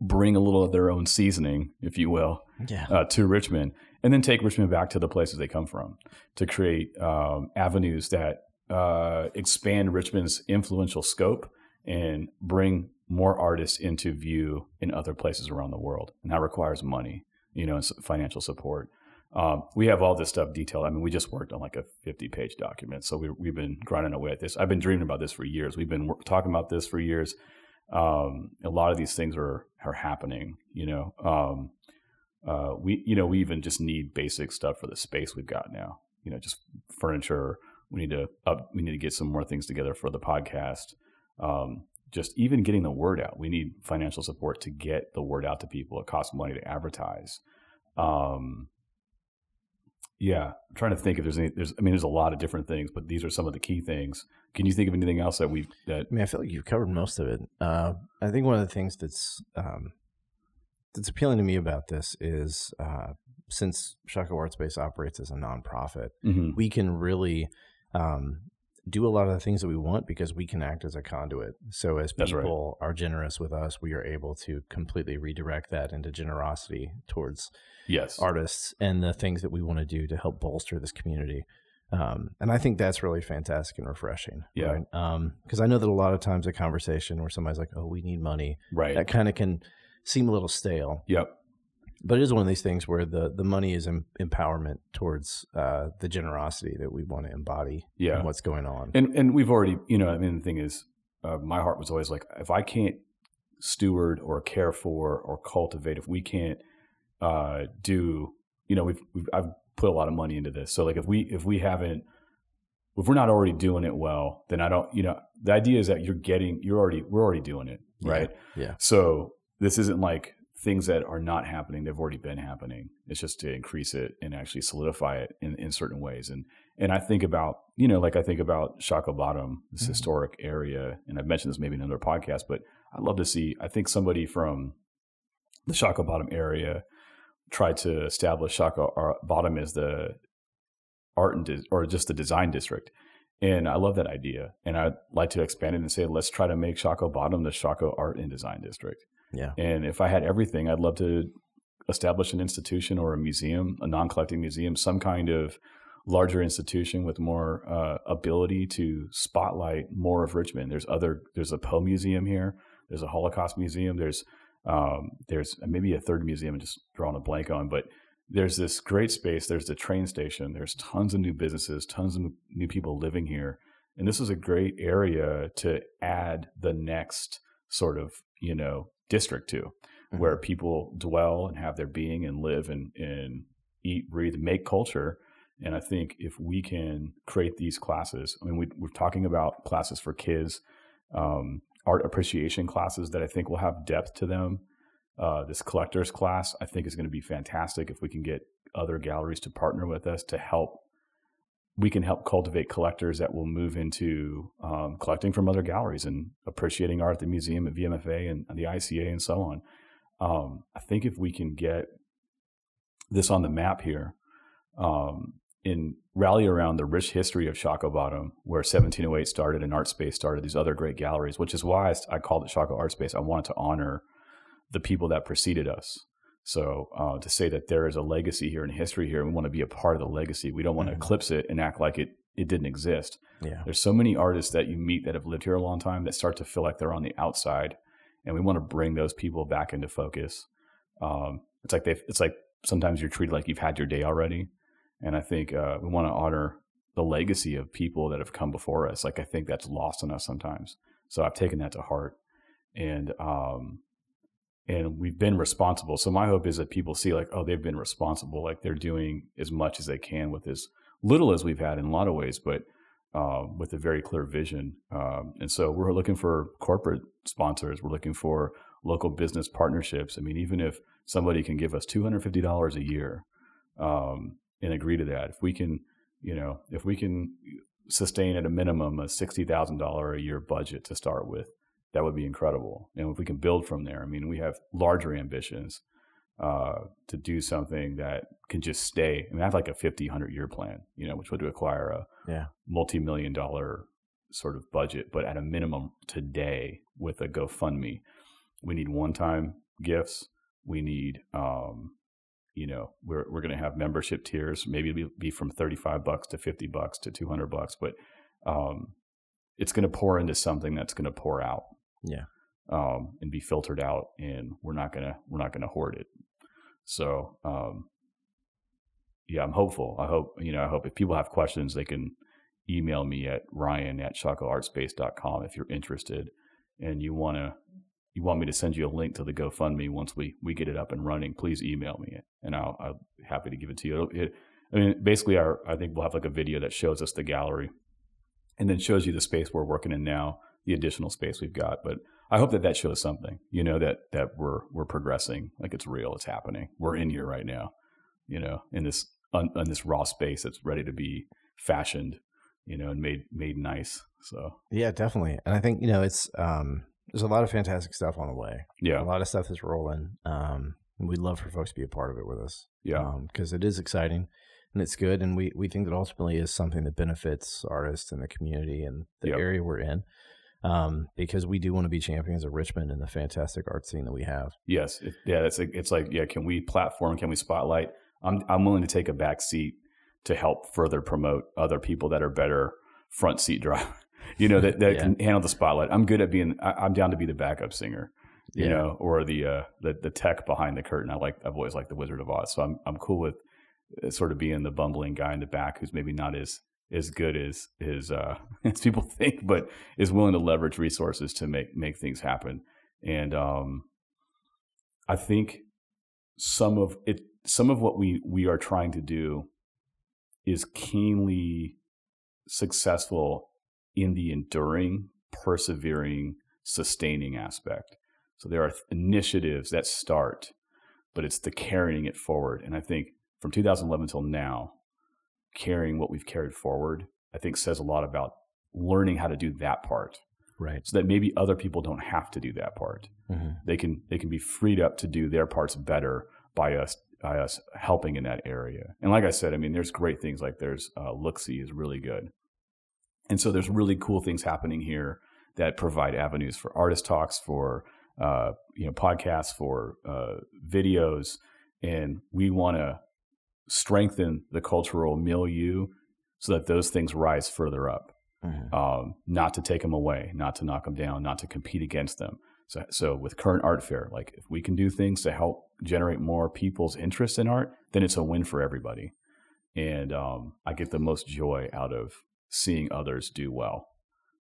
S2: bring a little of their own seasoning, if you will, yeah. uh, to Richmond, and then take Richmond back to the places they come from to create um, avenues that uh, expand Richmond's influential scope and bring more artists into view in other places around the world. And that requires money, you know, and financial support. Um, we have all this stuff detailed. I mean, we just worked on like a 50 page document. So we, we've been grinding away at this. I've been dreaming about this for years. We've been work, talking about this for years. Um, a lot of these things are, are happening, you know. Um, uh, we, you know, we even just need basic stuff for the space we've got now, you know, just furniture. We need to up, we need to get some more things together for the podcast. Um, just even getting the word out. We need financial support to get the word out to people. It costs money to advertise. Um, yeah, I'm trying to think if there's any. There's, I mean, there's a lot of different things, but these are some of the key things. Can you think of anything else that we that?
S1: I mean, I feel like you've covered most of it. Uh, I think one of the things that's um, that's appealing to me about this is uh, since Shockoe Art Space operates as a nonprofit, mm-hmm. we can really um, do a lot of the things that we want because we can act as a conduit. So as people right. are generous with us, we are able to completely redirect that into generosity towards
S2: yes
S1: artists and the things that we want to do to help bolster this community. Um, and I think that's really fantastic and refreshing.
S2: Yeah.
S1: Right? Because um, I know that a lot of times a conversation where somebody's like, "Oh, we need money,"
S2: right?
S1: That kind of can seem a little stale.
S2: Yep
S1: but it is one of these things where the the money is em- empowerment towards uh, the generosity that we want to embody.
S2: Yeah,
S1: what's going on,
S2: and and we've already, you know, I mean, the thing is, uh, my heart was always like, if I can't steward or care for or cultivate, if we can't uh, do, you know, we've, we've I've put a lot of money into this, so like if we if we haven't if we're not already doing it well, then I don't, you know, the idea is that you're getting, you're already, we're already doing it, right?
S1: Yeah. yeah.
S2: So this isn't like things that are not happening they've already been happening it's just to increase it and actually solidify it in, in certain ways and and i think about you know like i think about shockoe bottom this mm-hmm. historic area and i've mentioned this maybe in another podcast but i'd love to see i think somebody from the shockoe bottom area tried to establish shockoe bottom as the art and de- or just the design district and I love that idea. And I'd like to expand it and say, let's try to make Shockoe Bottom the Shockoe Art and Design District.
S1: Yeah.
S2: And if I had everything, I'd love to establish an institution or a museum, a non-collecting museum, some kind of larger institution with more uh, ability to spotlight more of Richmond. There's other. There's a Poe Museum here. There's a Holocaust Museum. There's um, there's maybe a third museum. I'm just drawing a blank on, but there's this great space. There's the train station. There's tons of new businesses, tons of new people living here, and this is a great area to add the next sort of you know district to, mm-hmm. where people dwell and have their being and live and, and eat, breathe, make culture. And I think if we can create these classes, I mean, we, are talking about classes for kids, um, art appreciation classes that I think will have depth to them. Uh, this collectors class, I think, is going to be fantastic if we can get other galleries to partner with us to help we can help cultivate collectors that will move into um, collecting from other galleries and appreciating art at the museum at VMFA and, the ICA and so on. Um, I think if we can get this on the map here um, and rally around the rich history of Shockoe Bottom, where 1708 started and Art Space started, these other great galleries, which is why I, I called it Shockoe Art Space. I wanted to honor the people that preceded us so uh, to say that there is a legacy here and history here, we want to be a part of the legacy. We don't want mm-hmm. to eclipse it and act like it it didn't exist.
S1: Yeah.
S2: There's so many artists that you meet that have lived here a long time that start to feel like they're on the outside, and we want to bring those people back into focus. Um, it's like they it's like sometimes you're treated like you've had your day already, and I think uh, we want to honor the legacy of people that have come before us. Like I think that's lost on us sometimes. So I've taken that to heart, and um, and we've been responsible. So my hope is that people see like, oh, they've been responsible, like they're doing as much as they can with as little as we've had in a lot of ways, but uh, with a very clear vision. Um, and so we're looking for corporate sponsors. We're looking for local business partnerships. I mean, even if somebody can give us two hundred fifty dollars a year um, and agree to that, if we can, you know, if we can sustain at a minimum a sixty thousand dollar a year budget to start with, that would be incredible. And if we can build from there, I mean, we have larger ambitions uh, to do something that can just stay. I mean, I have like a 50, 100 year plan, you know, which would require a
S1: yeah.
S2: multi million dollar sort of budget. But at a minimum today with a GoFundMe, we need one time gifts. We need, um, you know, we're, we're going to have membership tiers. Maybe it'll be from 35 bucks to 50 bucks to 200 bucks, but um, it's going to pour into something that's going to pour out
S1: yeah.
S2: Um, and be filtered out, and we're not gonna we're not gonna hoard it. So, um, yeah, I'm hopeful. I hope you know. I hope if people have questions, they can email me at ryan at shockoeartspace.com if you're interested and you want to you want me to send you a link to the GoFundMe once we we get it up and running, please email me and I'll I'll be happy to give it to you. It, I mean, basically, our I think we'll have like a video that shows us the gallery, and then shows you the space we're working in now, the additional space we've got. But I hope that that shows something, you know, that that we're we're progressing, like it's real, it's happening. We're in here right now, you know, in this on, in this raw space that's ready to be fashioned, you know, and made made nice. So
S1: yeah, definitely. And I think you know it's um, there's a lot of fantastic stuff on the way.
S2: Yeah,
S1: a lot of stuff is rolling. Um, we'd love for folks to be a part of it with us.
S2: Yeah,
S1: because um, it is exciting and it's good. And we, we think that ultimately is something that benefits artists and the community and the yep. area we're in. Um, because we do want to be champions of Richmond and the fantastic art scene that we have.
S2: Yes, it, yeah, it's like, it's like yeah, can we platform? Can we spotlight? I'm I'm willing to take a back seat to help further promote other people that are better front seat drive. [laughs] you know that that [laughs] yeah. can handle the spotlight. I'm good at being. I, am down to be the backup singer. You yeah. know, or the uh the the tech behind the curtain. I like. I've always liked the Wizard of Oz, so I'm I'm cool with uh, sort of being the bumbling guy in the back who's maybe not as as good as as uh, [laughs] as people think, but is willing to leverage resources to make make things happen. And um, I think some of it, some of what we we are trying to do, is keenly successful in the enduring, persevering, sustaining aspect. So there are initiatives that start, but it's the carrying it forward. And I think from 2011 till now, carrying what we've carried forward, I think says a lot about learning how to do that part.
S1: Right.
S2: So that maybe other people don't have to do that part. Mm-hmm. They can they can be freed up to do their parts better by us by us helping in that area. And like I said, I mean, there's great things like there's uh, Looksee is really good, and so there's really cool things happening here that provide avenues for artist talks, for uh, you know podcasts, for uh, videos, and we want to strengthen the cultural milieu so that those things rise further up. Mm-hmm. Um, not to take them away, not to knock them down, not to compete against them. So, so with current art fair, like if we can do things to help generate more people's interest in art, then it's a win for everybody. And um, I get the most joy out of seeing others do well,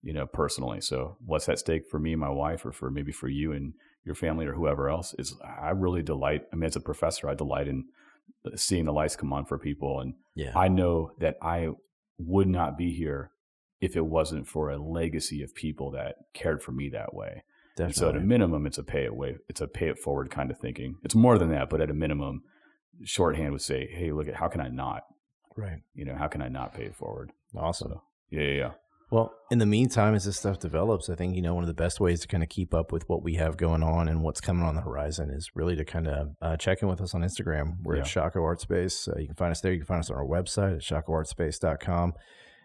S2: you know, personally. So what's at stake for me, my wife, or for maybe for you and your family or whoever else is I really delight. I mean, as a professor, I delight in seeing the lights come on for people. And
S1: yeah.
S2: I know that I would not be here if it wasn't for a legacy of people that cared for me that way. So at a minimum, it's a pay it way, it's a pay it forward kind of thinking. It's more than that, but at a minimum, shorthand would say, "Hey, look at how can I not?
S1: Right.
S2: You know, how can I not pay it forward?"
S1: Awesome.
S2: So, yeah, yeah, yeah.
S1: Well, in the meantime, as this stuff develops, I think, you know, one of the best ways to kind of keep up with what we have going on and what's coming on the horizon is really to kind of uh, check in with us on Instagram. We're yeah. at Shockoe Art Space. Uh, you can find us there. You can find us on our website at shockoeartspace.com.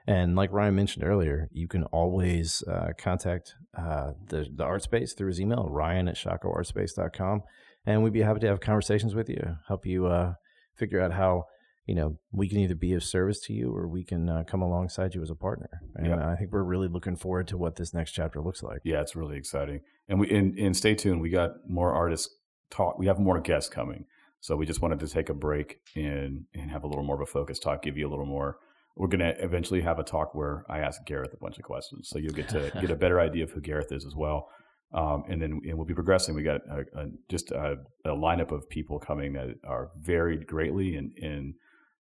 S1: And like Ryan mentioned earlier, you can always uh, contact uh, the, the art space through his email, ryan at shockoeartspace.com. And we'd be happy to have conversations with you, help you uh, figure out how you know, we can either be of service to you or we can uh, come alongside you as a partner. And
S2: Yeah.
S1: I think we're really looking forward to what this next chapter looks like.
S2: Yeah, it's really exciting. And we and, and stay tuned. We got more artists talk. We have more guests coming. So we just wanted to take a break and and have a little more of a focus talk, give you a little more. We're gonna eventually have a talk where I ask Gareth a bunch of questions, so you'll get to get a better idea of who Gareth is as well. Um, and then and we'll be progressing. We got a, a, just a, a lineup of people coming that are varied greatly and and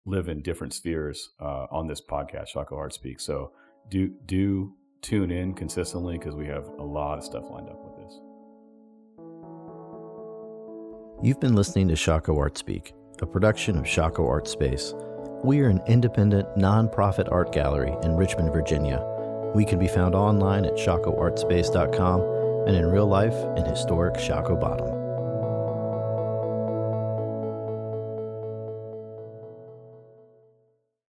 S2: live in different spheres uh, on this podcast, Shockoe Art Speak. So do do tune in consistently because we have a lot of stuff lined up with this.
S1: You've been listening to Shockoe Art Speak, a production of Shockoe Art Space. We are an independent, nonprofit art gallery in Richmond, Virginia. We can be found online at shockoeartspace.com and in real life in historic Shockoe Bottom.